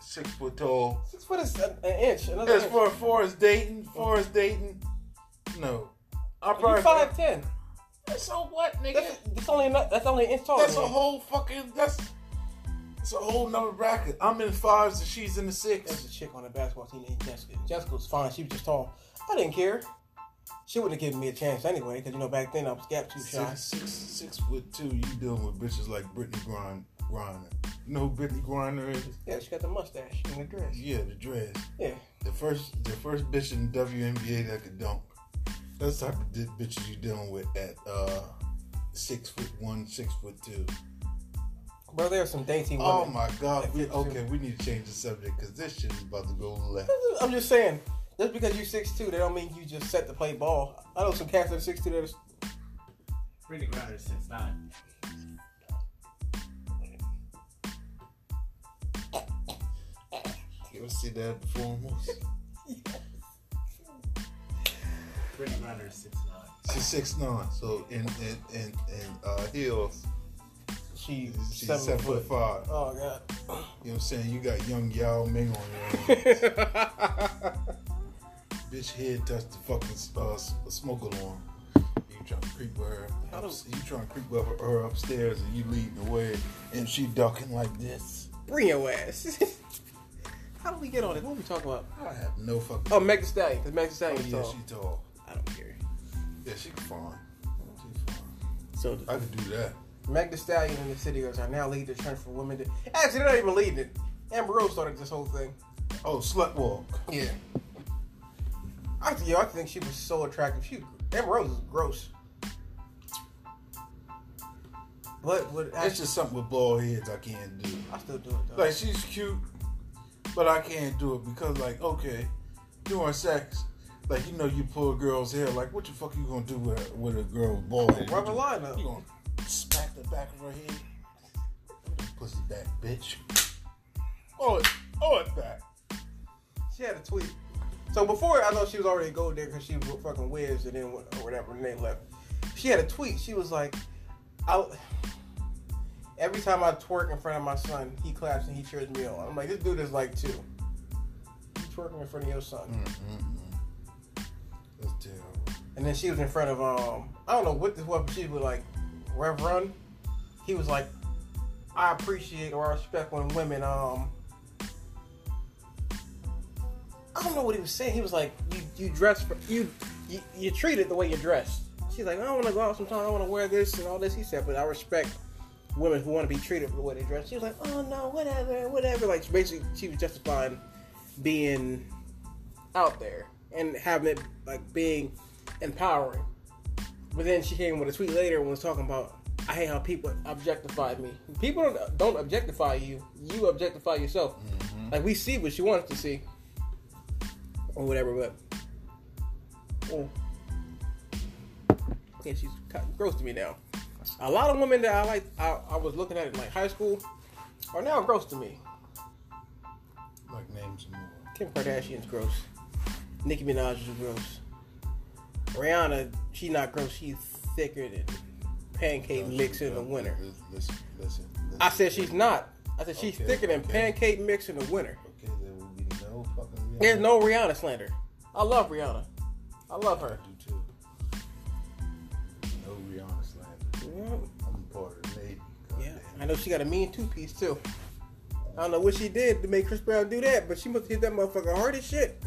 Six foot tall. Six foot is an, an inch. Another As inch. far, as dating, far as dating, no. I probably five ten. So what, nigga? That's, that's only that's only an inch tall. That's than a whole fucking. That's. It's a whole nother bracket. I'm in fives and she's in the There's six. a chick on the basketball team named Jessica. Jessica was fine. She was just tall. I didn't care. She wouldn't have given me a chance anyway, because you know back then I was gap too shy. Six, six, six foot two. You dealing with bitches like Brittney Grind, Griner. You know who Brittney Griner is? Yeah, she got the mustache and the dress. Yeah, the dress. Yeah. The first, the first bitch in the WNBA that could dunk. That's the type of di- bitches you dealing with at uh six foot one, six foot two. Bro, there are some dainty women. Oh my god. We, okay, we need to change the subject because this shit is about to go left. I'm just saying, just because you're six two, that don't mean you just set to play ball. I know some cats that are 6'2", that are... Brittney Griner is 6'9". You ever see that before almost? Brittney Griner is 6'9". She's six nine, so in in in, in uh, heels, She's, She's seven, seven foot. foot five. Oh god. You know what I'm saying? You got young Yao Ming on your hands. Bitch head touched the fucking uh, smoke alarm. You trying to creep with her. How Up, you trying to creep with her, her upstairs and you leading the way and she ducking like this. Bring your ass. How do we get on it? What are we talking about? I have no fucking. Oh, Meg Thee Stallion. Cause Meg Thee Oh, Stallion is yeah, tall. she tall. I don't care. Yeah, she can. She fine. So I could do that. Meg Thee Stallion and the City Girls are now leading the trend for women. To, actually, they're not even leading it. Amber Rose started this whole thing. Oh, slut walk. Yeah. I, yo, I think she was so attractive. She, Amber Rose is gross. But what? It's just something with bald heads I can't do. I still do it though. Like she's cute, but I can't do it because like okay, during sex, like you know you pull a girl's hair. Like what the fuck you gonna do with a, with a girl with bald head? Rubber You- line up. You gonna smack the back of her head? Pussy back, bitch. Oh, it, oh, it back. She had a tweet. So before I know she was already go there because she was fucking Wiz and then or whatever and they left. She had a tweet. She was like, "I every time I twerk in front of my son, he claps and he cheers me on." I'm like, this dude is like two. Twerking in front of your son, Mm-mm-mm. That's terrible. and then she was in front of um I don't know what this was. but She was like Reverend. He was like, I appreciate or I respect when women um. I don't know what he was saying. He was like, "You you dress for you you, you treat it the way you dress." She's like, "I don't want to go out sometimes. I want to wear this and all this." He said, "But I respect women who want to be treated the way they dress." She was like, "Oh no, whatever, whatever." Like basically, she was justifying being out there and having it like being empowering. But then she came with a tweet later and was talking about, "I hate how people objectify me. People don't, don't objectify you. You objectify yourself. Mm-hmm. Like we see what she wants to see." or whatever, but oh, yeah, she's kind of gross to me now. A lot of women that I like, I, I was looking at in like high school, are now gross to me. Like name some more. Kim Kardashian's gross. Nicki Minaj is gross. Rihanna, she not gross. She's thicker than pancake mix in the winter. Listen, listen, listen. I said she's not. I said she's Okay, thicker than okay. pancake mix in the winter. Okay, there will be no fucking. Rihanna. There's no Rihanna slander. I love Rihanna. I love her. Yeah. I'm part of the Navy. Yeah. I know she got a mean two piece too. I don't know what she did to make Chris Brown do that, but she must have hit that motherfucker hard as shit.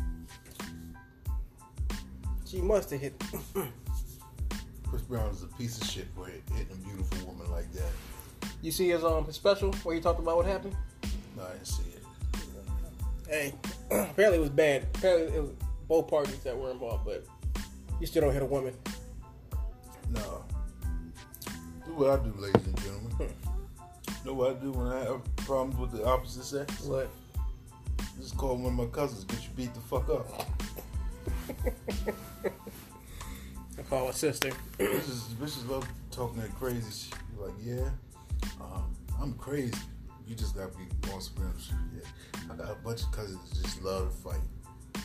She must have hit. Chris Brown is a piece of shit for hitting a beautiful woman like that. you see his um his special where he talked about what happened? No, I didn't see it. Hey, apparently it was bad. Apparently it was both parties that were involved, but you still don't hit a woman. No. Do what I do, ladies and gentlemen. know what I do when I have problems with the opposite sex? What? Just call one of my cousins, get you beat the fuck up. I call a sister. Bitches, bitches love talking that crazy shit. You're like, yeah, um, I'm crazy. You just gotta be on some shit. Yeah. I got a bunch of cousins that just love to fight.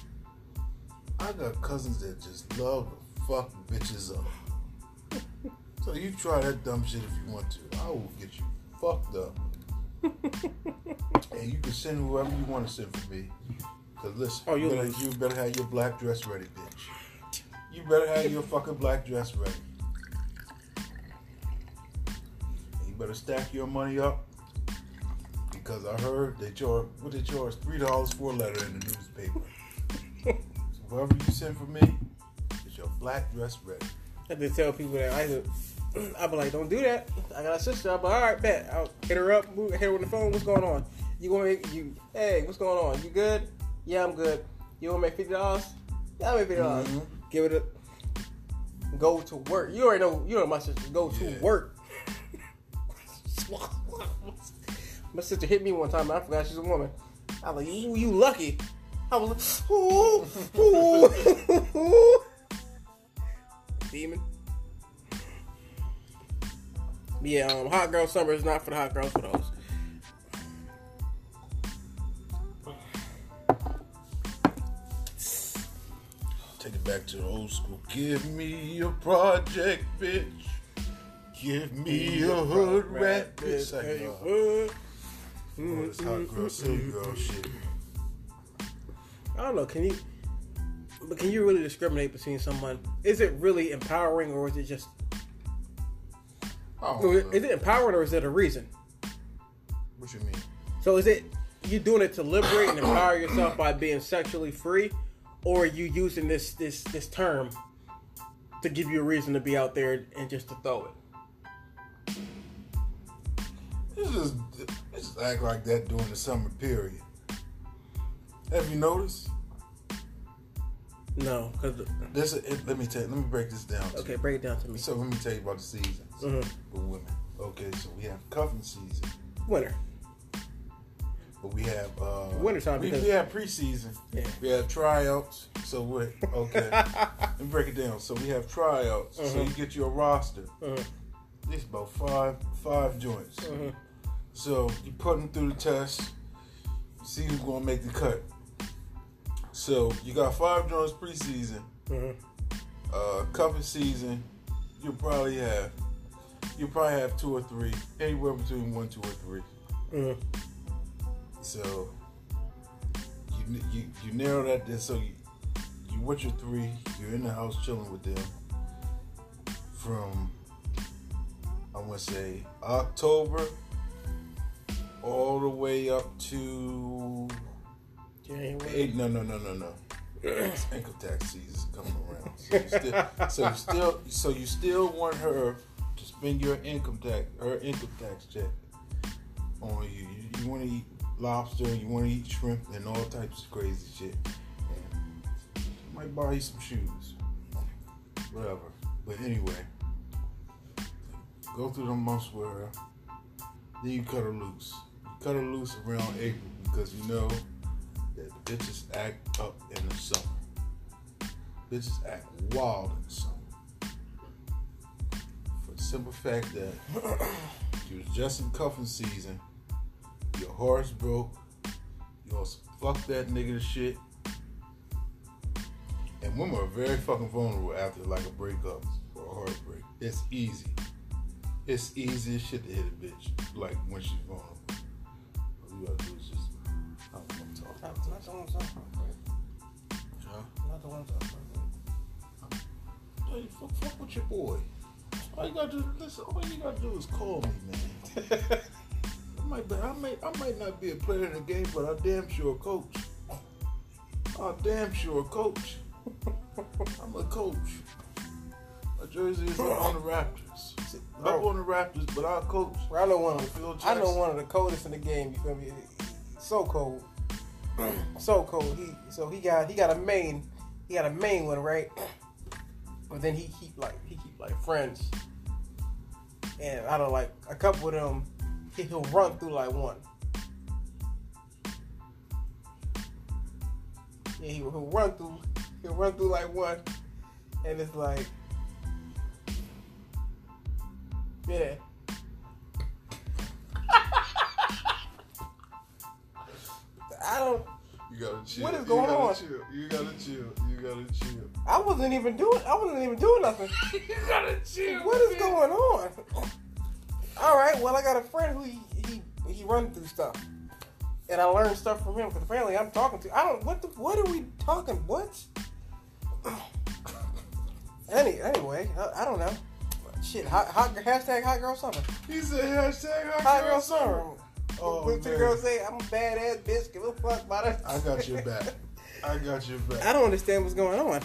I got cousins that just love to fuck bitches up. So you try that dumb shit if you want to. I will get you fucked up. and you can send whoever you want to send for me. Cause listen, Oh, you, better, you better have your black dress ready, bitch. You better have your fucking black dress ready. And you better stack your money up because I heard they charge what they charge three dollars for a letter in the newspaper. so whoever you send for me, get your black dress ready. I have to tell people that I could. I be like, don't do that. I got a sister. I be like, all right, bet. I'll hit her up. move- Hit her on the phone. What's going on? You gonna make you? Hey, what's going on? You good? Yeah, I'm good. You wanna make fifty dollars? Yeah, I'll make fifty dollars. Mhm. Give it a go to work. You already know. You know my sister. Go to Yeah. work. my sister hit me one time. I forgot she's a woman. I was like, you, you lucky. I was like, ooh, ooh. demon. Yeah, um, hot girl summer is not for the hot girls, for those. Take it back to the old school. Give me a project, bitch. Give me a hood rat bitch. Like, uh, oh, this hot girl, city girl shit. I don't know. Can you? But can you really discriminate between someone? Is it really empowering, or is it just? Oh. Or know. Is it empowering, or is it a reason? What you mean? So is it you doing it to liberate and empower yourself by being sexually free, or are you using this this this term to give you a reason to be out there and just to throw it? It's just, it's just act like that during the summer period. Have you noticed? No, because This, it, let me tell. Let me break this down. okay, you. break it down to me. So let me tell you about the seasons Mhm. for women. Okay, so we have cuffing season, Winter. but we have uh, Wintertime We, because- we have preseason. Yeah. We have tryouts. So wait, okay. let me break it down. So we have tryouts. So Uh-huh. you get your roster. Uh-huh. It's about five five joints. Uh-huh. So you put them through the test. See who's gonna make the cut. So you got five joints preseason. Uh-huh. Uh, cuffing season, you probably have you probably have two or three, anywhere between one, two, or three. Uh-huh. So you you you narrow that down. So you you with your three, you're in the house chilling with them from I want to say October all the way up to January. No, no, no, no, no. It's income tax season coming around. So you still, so you still, so you still want her to spend your income tax, her income tax check on you. You, you want to eat lobster, and you want to eat shrimp, and all types of crazy shit. And might buy you some shoes, whatever. But anyway, go through the months where then you cut her loose. You cut her loose around April because you know bitches act up in the summer. Bitches act wild in the summer. For the simple fact that you was just in cuffing season, your horse broke, you also fuck that nigga shit. And women are very fucking vulnerable after like a breakup or a heartbreak. It's easy. It's easy as shit to hit a bitch, like when she's vulnerable. You gotta do Not, not the ones I'm talking Huh? Not the ones I'm talking about. Hey, fuck, fuck with your boy. All you gotta do, listen. All you gotta do is call me, man. I might, be, I might, I might not be a player in the game, but I damn sure a coach. I damn sure a coach. I'm a coach. My jersey is on the Raptors. Up on the Raptors, but I coach. I know one of I know one of the coldest in the game. You feel me? So cold, so cold. He so he got he got a main, he got a main one right, but then he keep like he keep like friends, and I don't like a couple of them. He, he'll run through like one. Yeah, he, he'll run through. He'll run through like one, and it's like, yeah. I don't. You gotta chill. What is You going gotta on? Chill. You gotta chill. You gotta chill. I wasn't even doing. I wasn't even doing nothing. you gotta chill. What is going on? All right. Well, I got a friend who he he, he run through stuff, and I learned stuff from him because apparently I'm talking to. I don't. What the? What are we talking? What? Any anyway, I, I don't know. Shit. Hot, hot hashtag hot girl summer. He said hashtag hot, Hot girl summer. Oh, what the girl say? I'm a badass bitch. Give a fuck about it. I got your back. I got your back. I don't understand what's going on.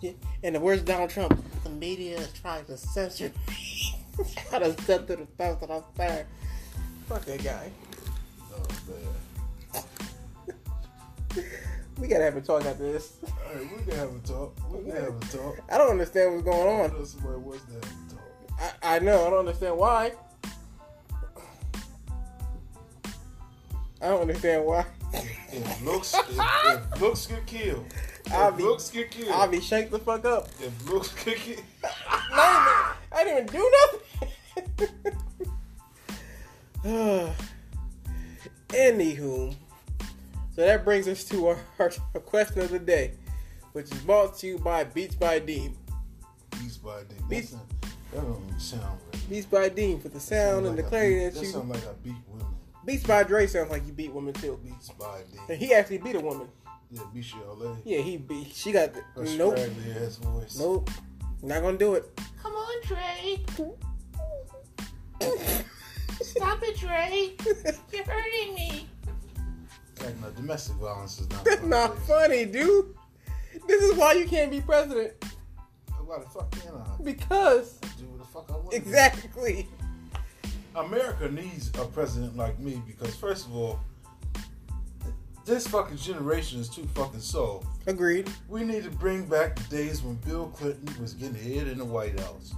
Yeah, And the words Donald Trump, the media is trying to censor me. Try to censor the stuff that I'm saying. Fuck that guy. Oh man. We gotta have a talk after this. All right, we can have a talk. We can have a talk. I don't understand what's going I on. know somebody wants to have a talk. I, I know, I don't understand why. I don't understand why. If looks, if, if looks get killed, if I'll be- looks get killed, I'll be shanked the fuck up. if looks get killed, I didn't even, I didn't even do nothing. Anywho, so that brings us to our, our question of the day, which is brought to you by Beats by Dean. Beats by Dean. Beats- That, don't even sound right. Beats by Dean for the sound and the like I clarity beat- that That you. sound like I beat women. Beats by Dre sounds like you beat women too. Beats by Dean. And he actually beat a woman. Yeah, Bisha LA. Yeah, he beat. She got. Her Nope. ass voice. Nope. Not gonna do it. Come on, Dre. Stop it, Dre. You're hurting me. Like, no, domestic violence is not. That's funny. not funny, dude. This is why you can't be president. Why the fuck can I? Because Do what the fuck I want. exactly. America needs a president like me because first of all, this fucking generation is too fucking soft. Agreed. We need to bring back the days when Bill Clinton was getting hit in the White House.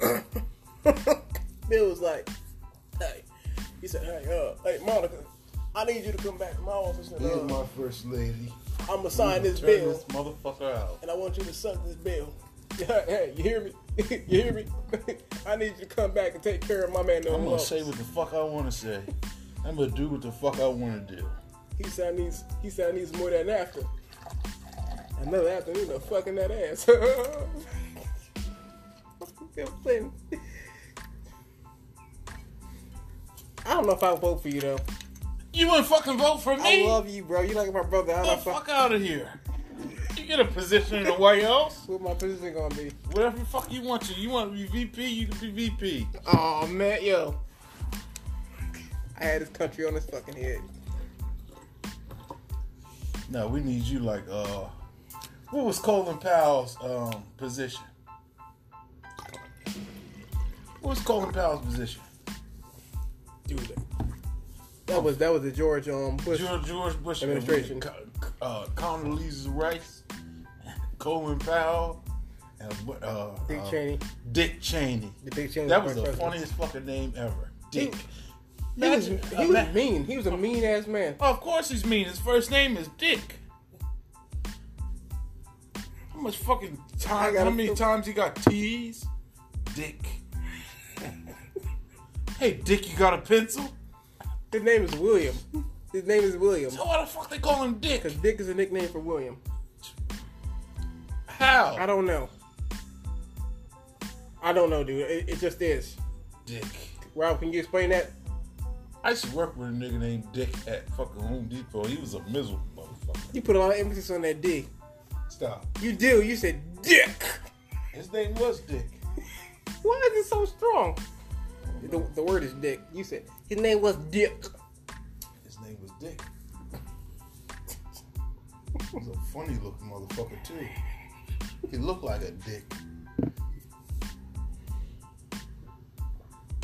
Bill was like, "Hey," he said, "Hey, uh, hey, Monica, I need you to come back to my office and Here's uh, my first lady. I'm gonna sign this Turn bill, this motherfucker out. and I want you to suck this bill." hey, you hear me? you hear me? I need you to come back and take care of my man. No I'm gonna Lowe's. say what the fuck I want to say. I'm gonna do what the fuck I want to do. He said I needs. He said I needs more than after. Another afternoon of fucking that ass. Clinton. I don't know if I'll vote for you though. You wouldn't fucking vote for me. I love you, bro. You like my brother. I the fuck. fuck out of here. Get a position in the White House. What my position gonna be? Whatever the fuck you want to. You want to be VP, you can be VP. Oh man, yo. I had this country on his fucking head. No, we need you like uh what was Colin Powell's um position? What was Colin Powell's position? Dude. That was that was the George um Bush. George George Bush Administration. Uh, Condoleezza Rice, Colin Powell, and uh, Dick uh, Cheney. Dick Cheney. The Dick Cheney. That was the president. funniest fucking name ever. Dick. He was, Imagine- he was mean. He was a mean ass man. Oh, of course he's mean. His first name is Dick. How much fucking time? How many times he got teased? Dick. hey, Dick, you got a pencil? His name is William. His name is William. So why the fuck they call him Dick? Because Dick is a nickname for William. How? I don't know. I don't know, dude. It, it just is. Dick. Rob, can you explain that? I used to work with a nigga named Dick at fucking Home Depot. He was a miserable motherfucker. You put a lot of emphasis on that D. Stop. You do. You said Dick. His name was Dick. Why is it so strong? The, the word is Dick. You said his name was Dick. His name was Dick. He was a funny looking motherfucker too. He looked like a dick.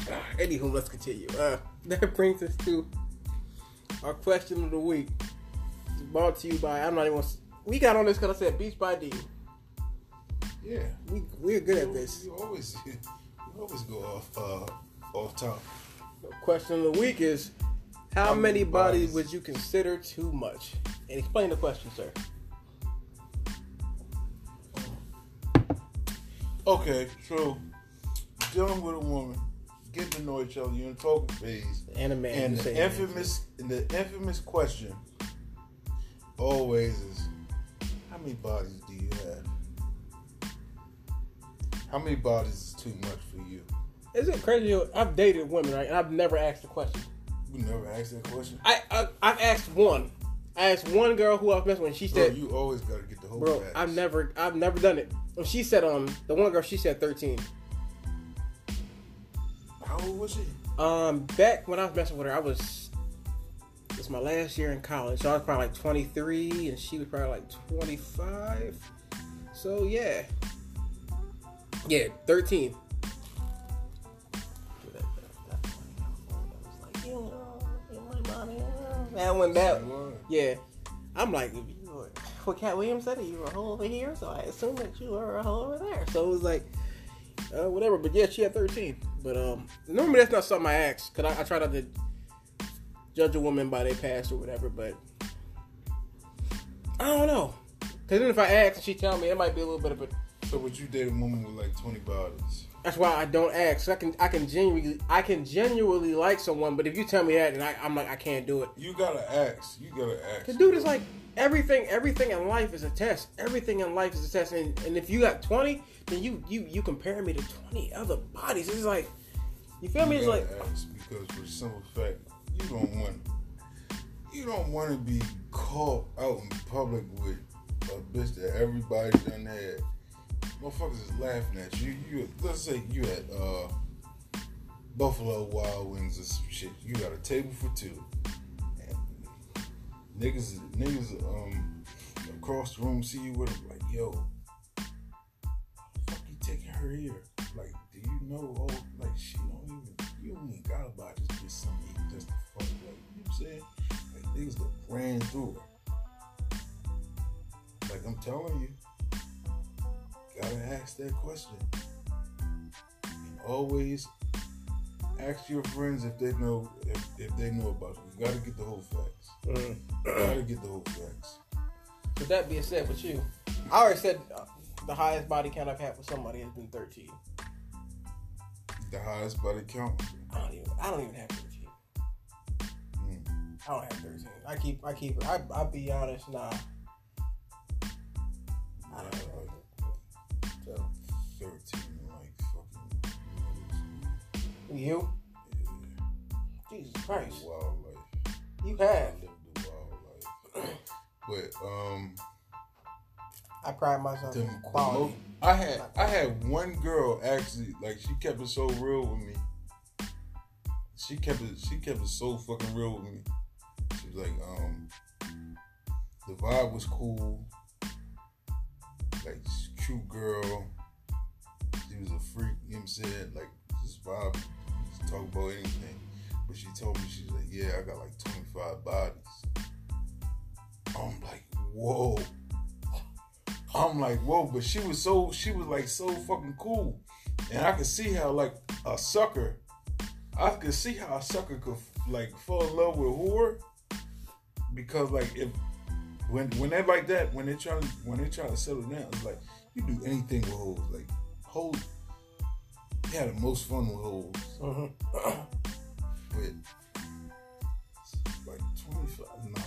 Anywho, let's continue. Uh, that brings us to our question of the week. It's brought to you by I'm not even. We got on this because I said Beach by D. Yeah. We we're good at this. You always you always go off uh off top. Question of the week is how, How many many bodies bodies? would you consider too much? And explain the question, sir. Okay, so dealing with a woman, getting to know each other, you're in talking phase. And a man. And the infamous the infamous question always is how many bodies do you have? How many bodies is too much for you? Is it crazy? I've dated women, right? And I've never asked the question. You never asked that question. I, I I've asked one. I asked one girl who I was messing with. And she Bro, said, you always gotta get the whole "Bro. I've never I've never done it." Well, she said, "Um, the one girl she said 13." How old was she? Um, back when I was messing with her, I was it's my last year in college, so I was probably like 23, and she was probably like 25. So yeah, yeah, 13. That one, that yeah. I'm like, if you were, what Katt Williams said, you were a hole over here, so I assume that you were a hole over there. So it was like, uh, whatever. But yeah, she had 13. But um, normally that's not something I ask, cause I, I try not to judge a woman by their past or whatever. But I don't know, cause then if I ask and she tell me, it might be a little bit of a. So would you date a woman with like 20 bodies? That's why I don't ask. I can I can genuinely I can genuinely like someone, but if you tell me that, then I, I'm like I can't do it. You gotta ask. You gotta ask. The dude is like everything everything in life is a test. Everything in life is a test. And, and if you got 20, then you you you compare me to 20 other bodies. It's like you feel me? It's You like gotta ask because for the simple fact you don't want you don't want to be caught out in public with a bitch that everybody done had. Motherfuckers is laughing at you. You let's say you at uh, Buffalo Wild Wings or some shit. You got a table for two. And niggas niggas um across the room see you with them like, yo, fuck you taking her here? Like, do you know Oh, like she don't even you don't even gotta buy this bitch something just to fuck like you know what I'm saying? Like niggas that ran through her. Like I'm telling you, gotta ask that question. And always ask your friends if they know if, if they know about you. You gotta get the whole facts. mm. You gotta get the whole facts. with that being said, with you, I already said uh, the highest body count I've had with somebody has been 13. The highest body count. I don't even I don't even have 13. Mm. I don't have 13. I keep I keep. I I'll be honest, nah. I don't know. You? yeah, Jesus Christ. wild life. You have. lived a wild. But um I pride myself in quality. I had I had one girl actually like she kept it so real with me. She kept it she kept it so fucking real with me. She was like, um the vibe was cool. Like cute girl. She was a freak, you know what I'm saying? Like this vibe, talk about anything. But she told me she's like, Yeah, I got like 25 bodies. I'm like, whoa. I'm like, whoa, but she was so she was like so fucking cool. And I could see how like a sucker, I could see how a sucker could like fall in love with whore. Because like if when when they like that, when they trying when they trying to settle down, it's like you do anything with hoes. Like hoes had the most fun with hoes. Mhm. But like 25, nah,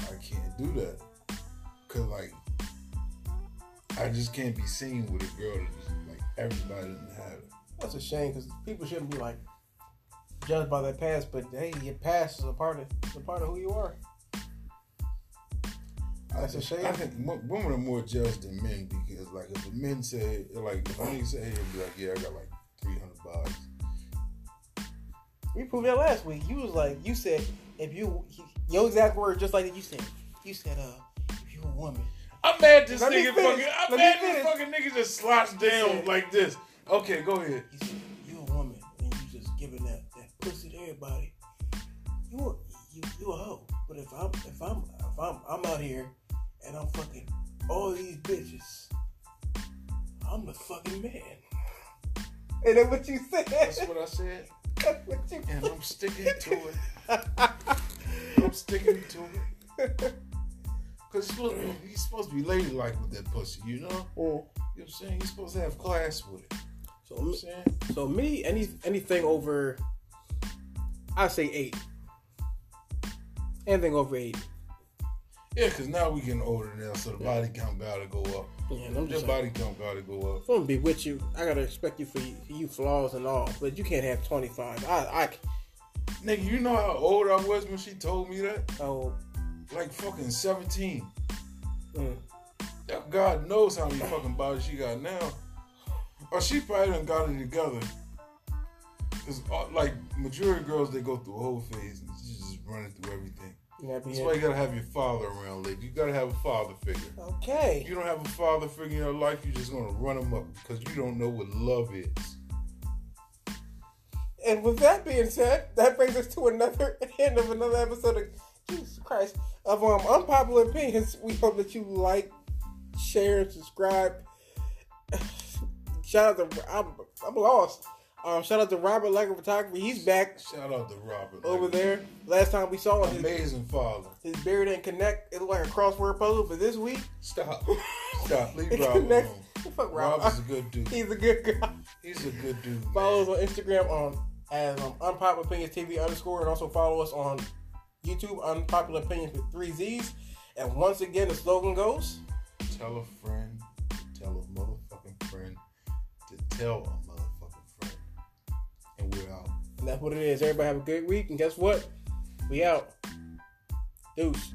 I can't do that. Cause like, I just can't be seen with a girl that just like everybody doesn't have it. That's a shame because people shouldn't be like judged by their past, but hey, your past is a part of a part of who you are. That's a shame. I think women are more judged than men because like if the men say like if a nigga say he'll be like, yeah, I got like 300 bucks. We proved that last week. You was like, you said if you your exact word just like that. You said, you said, uh, if you a woman, I'm mad this Let nigga fucking. I'm Let mad this fucking nigga just slouched down said- like this. Okay, go ahead. you said you a woman and you just giving that that pussy to everybody. You a, you you a hoe. But if I'm if I'm if I'm I'm out here and I'm fucking all these bitches, I'm the fucking man. And that what you said. That's what I said, That's what you and I'm sticking to it. I'm sticking to it. Cause he's supposed, to be, he's supposed to be ladylike with that pussy, you know? Mm. You know what I'm saying? He's supposed to have class with it. So You know what I'm me, saying? so me, any anything over, I say eight. Anything over eight. Yeah, cause now we getting older now, so the body count gotta go up. Yeah, I'm just body count gotta go up. if I'm gonna be with you, I gotta expect you for you, you flaws and all, but you can't have 25. I, I, Nigga, you know how old I was when she told me that? oh, Like fucking 17. mm, God knows how many fucking bodies she got now. Or she probably done got it together. Cause like majority of girls, they go through a whole phase and she's just running through everything. That's why you gotta have your father around, like you gotta have a father figure. Okay. If you don't have a father figure in your life, you're just gonna run them up because you don't know what love is. And with that being said, that brings us to another end of another episode of Jesus Christ of um unpopular opinions. We hope that you like, share, and subscribe. Shout out to I'm I'm lost. Um, shout out to Robert Legger Photography. He's back Shout out to Robert over there. Last time we saw him, his, Amazing father. his beard didn't connect. It looked like a crossword puzzle. But this week, Stop. Stop. Leave Robert connects. alone. Fuck Robert. Robert's a good dude. He's a good guy. He's a good dude. Follow us on Instagram on as um, Unpopular Opinions TV underscore, and also follow us on YouTube Unpopular Opinions with three Z's. And once again, the slogan goes. Tell a friend, tell a motherfucking friend, to tell friend. And we're out. And that's what it is. Everybody have a good week. And guess what? We out. Deuce.